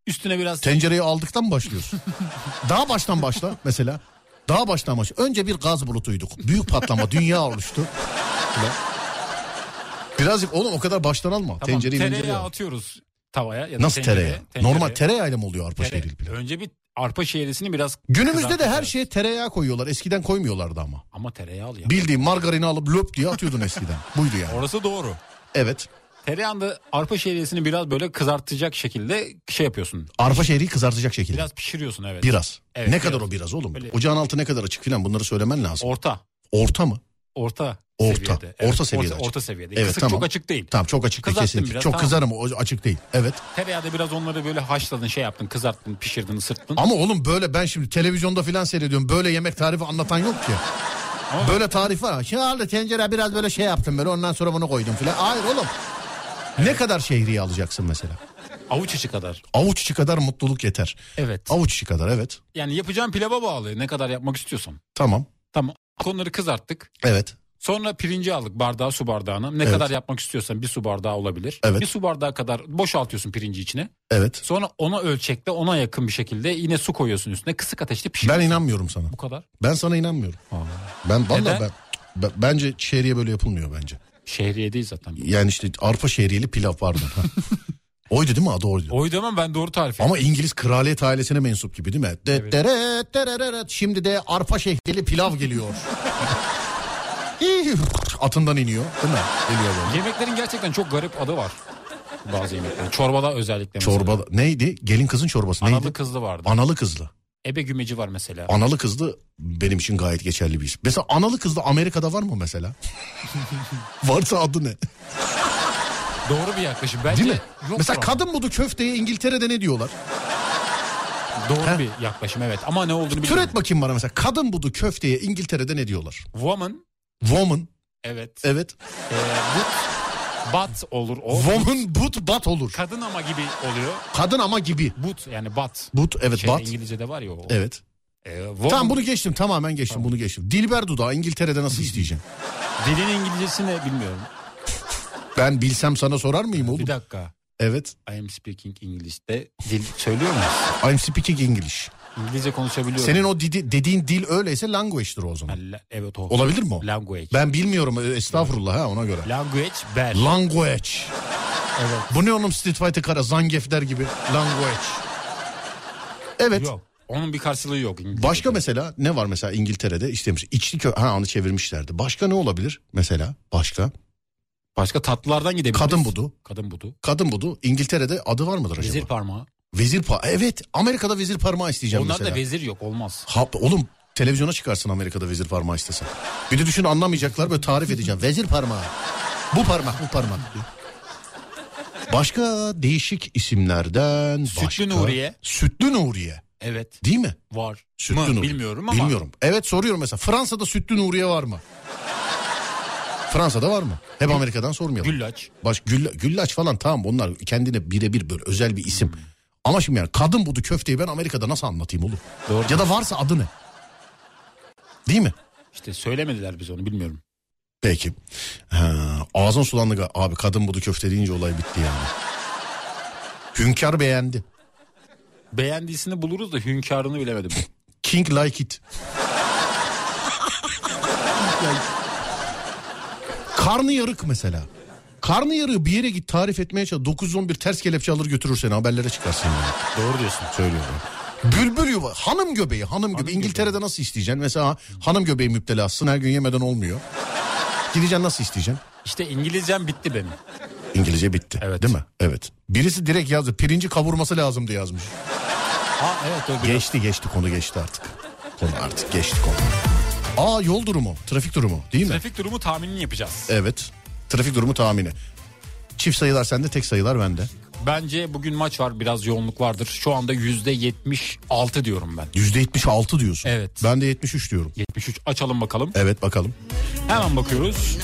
Üstüne biraz Tencereyi aldıktan mı başlıyorsun? Daha baştan başla mesela. Daha baştan başla. Önce bir gaz bulutuyduk. Büyük patlama dünya oluştu. Birazcık oğlum o kadar baştan alma. Tamam, Tencereyi tereyağı al. atıyoruz tavaya. Ya da Nasıl tencereye, tereyağı? tencereye. Normal tereyağıyla mı oluyor arpa şehriyeli pilav? Önce bir arpa şehrisini biraz Günümüzde de her şeye tereyağı koyuyorlar. Eskiden koymuyorlardı ama. Ama tereyağlı ya. Bildiğin margarini alıp löp diye atıyordun eskiden. Buydu yani. Orası doğru. Evet. Tereyağında arpa şehriyesini biraz böyle kızartacak şekilde şey yapıyorsun. Arpa şehriyi kızartacak şekilde. Biraz pişiriyorsun evet. Biraz. Evet, ne biraz. kadar o biraz oğlum? Böyle- Ocağın altı ne kadar açık filan bunları söylemen lazım. Orta. Orta mı? Orta. Orta. seviyede. Orta seviyede Orta, orta seviyede. Evet, Kısık tamam. çok açık değil. Tamam çok açık değil Kızarttın kesinlikle. biraz, çok tamam. kızarım o açık değil. Evet. Tereyağda biraz onları böyle haşladın şey yaptın kızarttın pişirdin ısırttın. Ama oğlum böyle ben şimdi televizyonda filan seyrediyorum. Böyle yemek tarifi anlatan yok ki. böyle tarif var. Şimdi aldı tencere biraz böyle şey yaptım böyle ondan sonra bunu koydum filan. Hayır oğlum. Ne kadar şehriye alacaksın mesela? Avuç içi kadar. Avuç içi kadar mutluluk yeter. Evet. Avuç içi kadar evet. Yani yapacağın pilava bağlı ne kadar yapmak istiyorsan. Tamam. Tamam. Onları kızarttık. Evet. Sonra pirinci aldık bardağı su bardağına. Ne Evet. kadar yapmak istiyorsan bir su bardağı olabilir. Evet. Bir su bardağı kadar boşaltıyorsun pirinci içine. Evet. Sonra ona ölçekte ona yakın bir şekilde yine su koyuyorsun üstüne. Kısık ateşte Ben pişiriyorsun. inanmıyorum sana. Bu kadar. Ben sana inanmıyorum. Ben vallahi Neden? ben, ben- bence şehriye böyle yapılmıyor bence. Şehriye değil zaten. Yani işte arpa şehriyeli pilav pardon. Ha. oydu değil mi adı oydu. Oydu ama ben doğru tarif Ama İngiliz kraliyet ailesine mensup gibi değil mi? Evet. Deret, dereret. Şimdi de arpa şehriyeli pilav geliyor. Atından iniyor değil mi? Geliyor böyle. Yemeklerin gerçekten çok garip adı var. Bazı yemeklerin. Çorbada özellikle mesela. Çorba neydi? Gelin kızın çorbası neydi? Analı kızlı vardı. Analı kızlı. Ebe gümeci var mesela. Analı kızlı benim için gayet geçerli bir isim. Mesela analı kızlı Amerika'da var mı mesela? Varsa adı ne? Doğru bir yaklaşım. Bence Değil mi? Yok mesela var. kadın budu köfteye İngiltere'de ne diyorlar? Doğru He? bir yaklaşım evet. Ama ne olduğunu bilmiyorum. Türet bakayım bana mesela kadın budu köfteye İngiltere'de ne diyorlar? Woman Woman. evet. Evet. Ee, but, but olur o. Woman but bat olur. Kadın ama gibi oluyor. Kadın ama gibi. But yani bat. But evet Şey, bat. İngilizce'de var ya o. Evet. Ee, woman, Tamam bunu geçtim tamamen geçtim bunu geçtim. Dilber dudağı İngiltere'de nasıl isteyeceğim? Dilin İngilizcesi ne bilmiyorum. Ben bilsem sana sorar mıyım oğlum? Bir dakika. Evet. I am speaking English'te dil söylüyor muyuz? I'm speaking English. İngilizce konuşabiliyorum. Senin o didi- dediğin dil öyleyse language'dir o zaman. La- evet o. Olabilir mi o? Language. Ben bilmiyorum e, estağfurullah ha ona göre. Language bad. Language. evet. Bu ne oğlum Street Fighter kara Zangief der gibi. Language. Evet. Yok. Onun bir karşılığı yok. İngilizce'de. Başka mesela ne var mesela İngiltere'de istemiş içli kö ha onu çevirmişlerdi. Başka ne olabilir mesela? Başka? Başka tatlılardan gidebiliriz. Kadın budu. Kadın budu. Kadın budu. İngiltere'de adı var mıdır acaba? Vezir parmağı. Vezir pa evet Amerika'da vezir parmağı isteyeceğim Onlarda mesela. vezir yok olmaz. Ha, oğlum televizyona çıkarsın Amerika'da vezir parmağı istesen. Bir de düşün anlamayacaklar böyle tarif edeceğim. Vezir parmağı. Bu parmak bu parmak. Başka değişik isimlerden Sütlü başka... Nuriye. Sütlü Nuriye. Evet. Değil mi? Var. Sütlü mı? Nuriye. Bilmiyorum ama. Bilmiyorum. Evet soruyorum mesela. Fransa'da Sütlü Nuriye var mı? Fransa'da var mı? Hep Amerika'dan sormayalım. Güllaç. Baş, gülla, güllaç falan tamam onlar kendine birebir böyle özel bir Hmm. isim. Ama şimdi yani kadın budu köfteyi ben Amerika'da nasıl anlatayım oğlum? Doğru. Ya da varsa adı ne? Değil mi? İşte söylemediler biz onu bilmiyorum. Peki. Ha, ağzın sulandı abi kadın budu köfte deyince olay bitti yani. Hünkar beğendi. Beğendiğisini buluruz da hünkârını bilemedim. King like it. Karnı yarık mesela. Karnı yarığı bir yere git tarif etmeye çalış. 911 ters kelepçe alır götürür seni haberlere çıkarsın yani. Doğru diyorsun. Söylüyorum. Bülbül yuva hanım göbeği hanım göbeği İngiltere'de nasıl isteyeceksin? Mesela hanım göbeği müptelasın her gün yemeden olmuyor. Gideceksin nasıl isteyeceksin? İşte İngilizcem bitti benim. İngilizce bitti. Evet. Değil mi? Evet. Birisi direkt yazdı. Pirinci kavurması lazımdı yazmış. Ha evet. Geçti geçti konu geçti artık. Konu artık geçti konu. Aa yol durumu, trafik durumu değil mi? Trafik durumu tahminini yapacağız. Evet. Trafik durumu tahmini. Çift sayılar sende, tek sayılar bende. Bence bugün maç var biraz yoğunluk vardır. Şu anda yüzde 76 diyorum ben. %76 diyorsun. Evet. Ben de 73 diyorum. 73 açalım bakalım. Evet bakalım. Hemen bakıyoruz.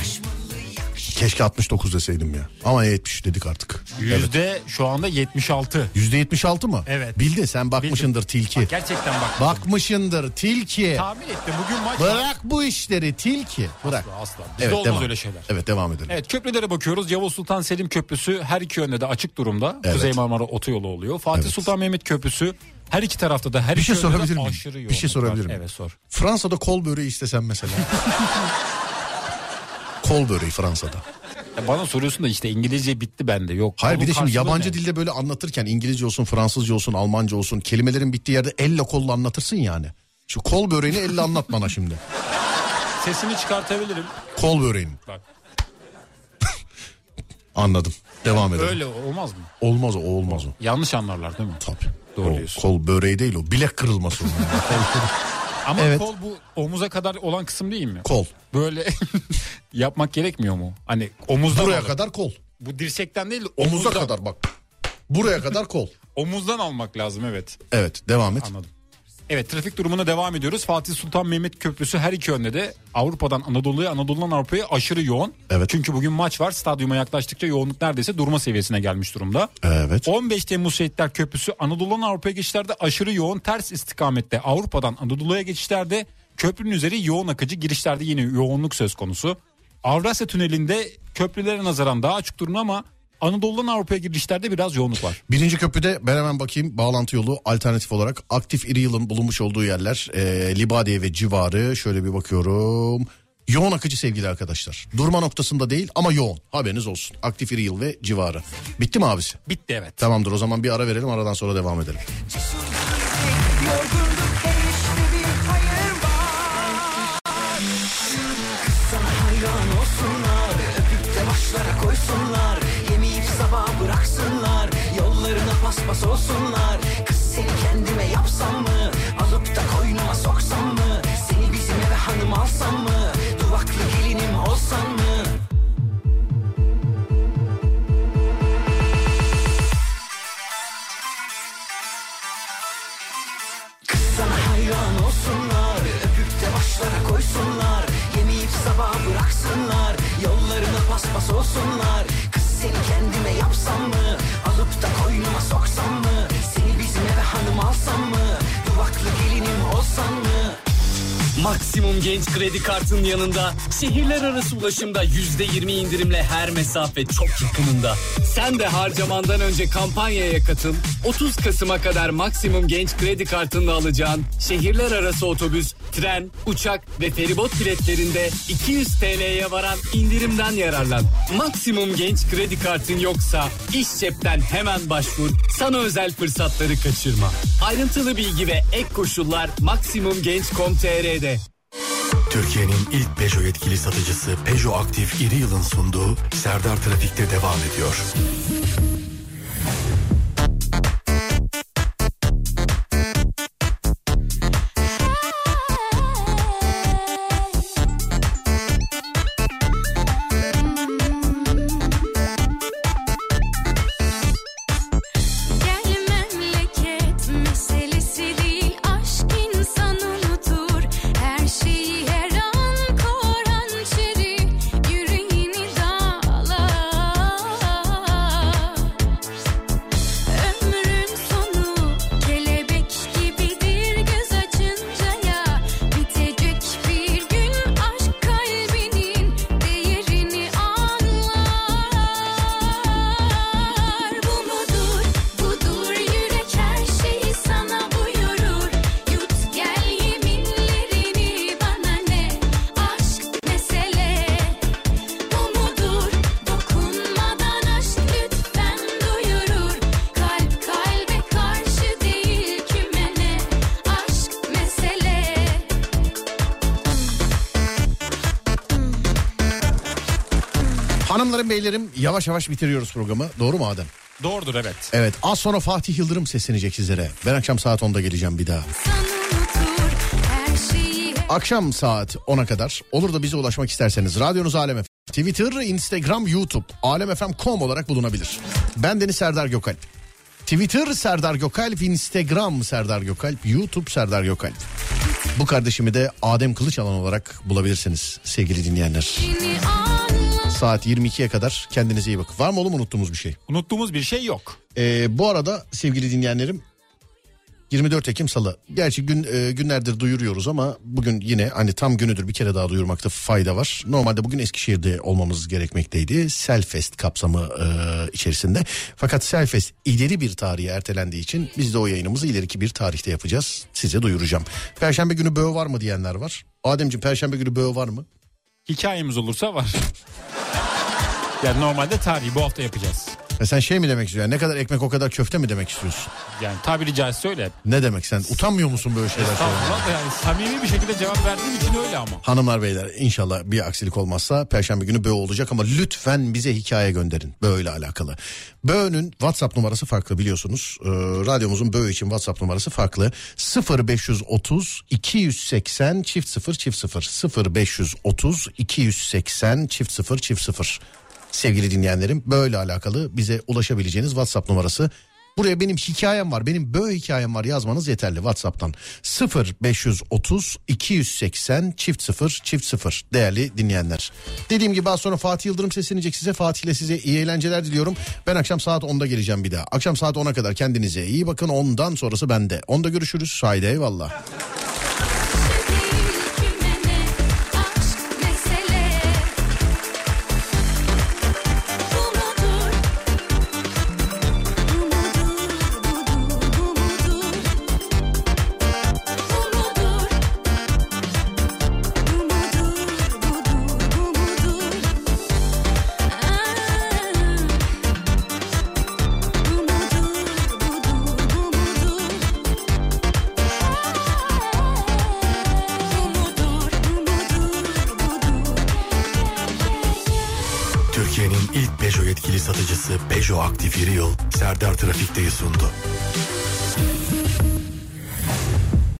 Keşke 69 deseydim ya. Ama 73 dedik artık. Evet. Yüzde şu anda 76. %76 mı? Evet. Bildi sen bakmışındır tilki. Bak, gerçekten bak. Bakmışındır tilki. Tahmin ettim bugün maç. Bırak bu işleri tilki. Bırak. Asla, asla. Bizde olmaz öyle şeyler. Evet devam edelim. Evet köprülere bakıyoruz. Yavuz Sultan Selim Köprüsü her iki yönde de açık durumda. Evet. Kuzey Marmara Otoyolu oluyor. Fatih Evet. Sultan Mehmet Köprüsü her iki tarafta da her Bir iki şey yönde de sorabilir miyim? Bir şey sorabilir miyim? Evet sor. Fransa'da kol böreği istesem mesela. Kol böreği Fransa'da. Ya bana soruyorsun da işte İngilizce bitti bende yok. Hayır bir de şimdi yabancı ne? dilde böyle anlatırken İngilizce olsun, Fransızca olsun, Almanca olsun kelimelerin bittiği yerde elle kolla anlatırsın yani. Şu kol böreğini elle anlat bana şimdi. Sesini çıkartabilirim. Kol böreğini. Bak Anladım. Devam edelim. öyle olmaz mı? Olmaz o, olmaz o. Yanlış anlarlar değil mi? Tabii. Doğru O diyorsun. kol böreği değil o. Bilek kırılması. Ama Evet. kol bu omuza kadar olan kısım değil mi? kol. Böyle yapmak gerekmiyor mu? Hani omuzdan Buraya alır. kadar kol. Bu dirsekten değil Omuza omuzdan, kadar bak. Buraya kadar kol. omuzdan almak lazım evet. Evet devam et. Anladım. Evet trafik durumuna devam ediyoruz. Fatih Sultan Mehmet Köprüsü her iki yönde de Avrupa'dan Anadolu'ya Anadolu'dan Avrupa'ya aşırı yoğun. Evet. Çünkü bugün maç var. Stadyuma yaklaştıkça yoğunluk neredeyse durma seviyesine gelmiş durumda. Evet. 15 Temmuz Şehitler Köprüsü Anadolu'dan Avrupa'ya geçişlerde aşırı yoğun ters istikamette Avrupa'dan Anadolu'ya geçişlerde köprünün üzeri yoğun akıcı girişlerde yine yoğunluk söz konusu. Avrasya Tüneli'nde köprülere nazaran daha açık durumda ama Anadolu'dan Avrupa'ya girişlerde biraz yoğunluk var. Birinci köprüde ben hemen bakayım bağlantı yolu alternatif olarak aktif iri yılın bulunmuş olduğu yerler e, Libadiye ve civarı şöyle bir bakıyorum. Yoğun akıcı sevgili arkadaşlar. Durma noktasında değil ama yoğun haberiniz olsun. Aktif iri yıl ve civarı. Bitti mi abisi? Bitti evet. Tamamdır o zaman bir ara verelim aradan sonra devam edelim. Başlara Paspas olsunlar? Kız seni kendime yapsam mı? Alıp da koynuma soksam mı? Seni bizim eve hanım alsam mı? Duvaklı gelinim olsan mı? Kız sana hayran olsunlar. Öpüp de başlara koysunlar. Yemeyip sabah bıraksınlar. Yollarına paspas olsunlar seni kendime yapsam mı Alıp da koynuma soksam mı Seni bizim eve hanım alsam mı Duvaklı gelinim olsan mı Maksimum Genç Kredi Kart'ın yanında şehirler arası ulaşımda %20 indirimle her mesafe çok yakınında. Sen de harcamandan önce kampanyaya katıl. 30 Kasım'a kadar Maksimum Genç Kredi Kart'ınla alacağın şehirler arası otobüs, tren, uçak ve feribot biletlerinde 200 TL'ye varan indirimden yararlan. Maksimum Genç Kredi Kart'ın yoksa iş cepten hemen başvur. Sana özel fırsatları kaçırma. Ayrıntılı bilgi ve ek koşullar maksimumgenç.com.tr'de. Türkiye'nin ilk Peugeot yetkili satıcısı Peugeot Aktif İri Yıl'ın sunduğu Serdar Trafik'te devam ediyor. Hanımlarım beylerim yavaş yavaş bitiriyoruz programı. Doğru mu Adem? Doğrudur evet. Evet az sonra Fatih Yıldırım seslenecek sizlere. Ben akşam saat 10'da geleceğim bir daha. Akşam saat 10'a kadar olur da bize ulaşmak isterseniz radyonuz Alem FM. Twitter, Instagram, YouTube alemfm.com olarak bulunabilir. Ben Deniz Serdar Gökalp. Twitter Serdar Gökalp, Instagram Serdar Gökalp, YouTube Serdar Gökalp. Bu kardeşimi de Adem Kılıçalan olarak bulabilirsiniz sevgili dinleyenler. anla Saat 22'ye kadar kendinize iyi bakın. Var mı oğlum unuttuğumuz bir şey? Unuttuğumuz bir şey yok. Ee, bu arada sevgili dinleyenlerim 24 Ekim Salı. Gerçi gün e, günlerdir duyuruyoruz ama bugün yine hani tam günüdür bir kere daha duyurmakta fayda var. Normalde bugün Eskişehir'de olmamız gerekmekteydi. Selfest kapsamı e, içerisinde. Fakat Selfest ileri bir tarihe ertelendiği için biz de o yayınımızı ileriki bir tarihte yapacağız. Size duyuracağım. Perşembe günü böğ var mı diyenler var. Ademciğim perşembe günü böğ var mı? hikayemiz olursa var. Yani normalde tarihi bu hafta yapacağız. E sen şey mi demek istiyorsun? Ne kadar ekmek o kadar köfte mi demek istiyorsun? Yani tabiri caizse öyle. Ne demek sen? Utanmıyor musun böyle şeyler söylemeye? Da yani samimi bir şekilde cevap verdiğim için öyle ama. Hanımlar beyler inşallah bir aksilik olmazsa perşembe günü Bö olacak ama lütfen bize hikaye gönderin Bö ile alakalı. Bö'nün WhatsApp numarası farklı biliyorsunuz. Ee, radyomuzun Bö için WhatsApp numarası farklı. 0530 280 çift 0 çift 0 0530 280 çift 0 çift 0. Sevgili dinleyenlerim böyle alakalı bize ulaşabileceğiniz WhatsApp numarası. Buraya benim hikayem var, benim böyle hikayem var yazmanız yeterli WhatsApp'tan. 0 530 280 çift 0 çift 0 değerli dinleyenler. Dediğim gibi az sonra Fatih Yıldırım seslenecek size. Fatih ile size iyi eğlenceler diliyorum. Ben akşam saat 10'da geleceğim bir daha. Akşam saat 10'a kadar kendinize iyi bakın. Ondan sonrası bende. 10'da görüşürüz. Haydi eyvallah. Aktif Yıl Serdar Trafik'teyi sundu.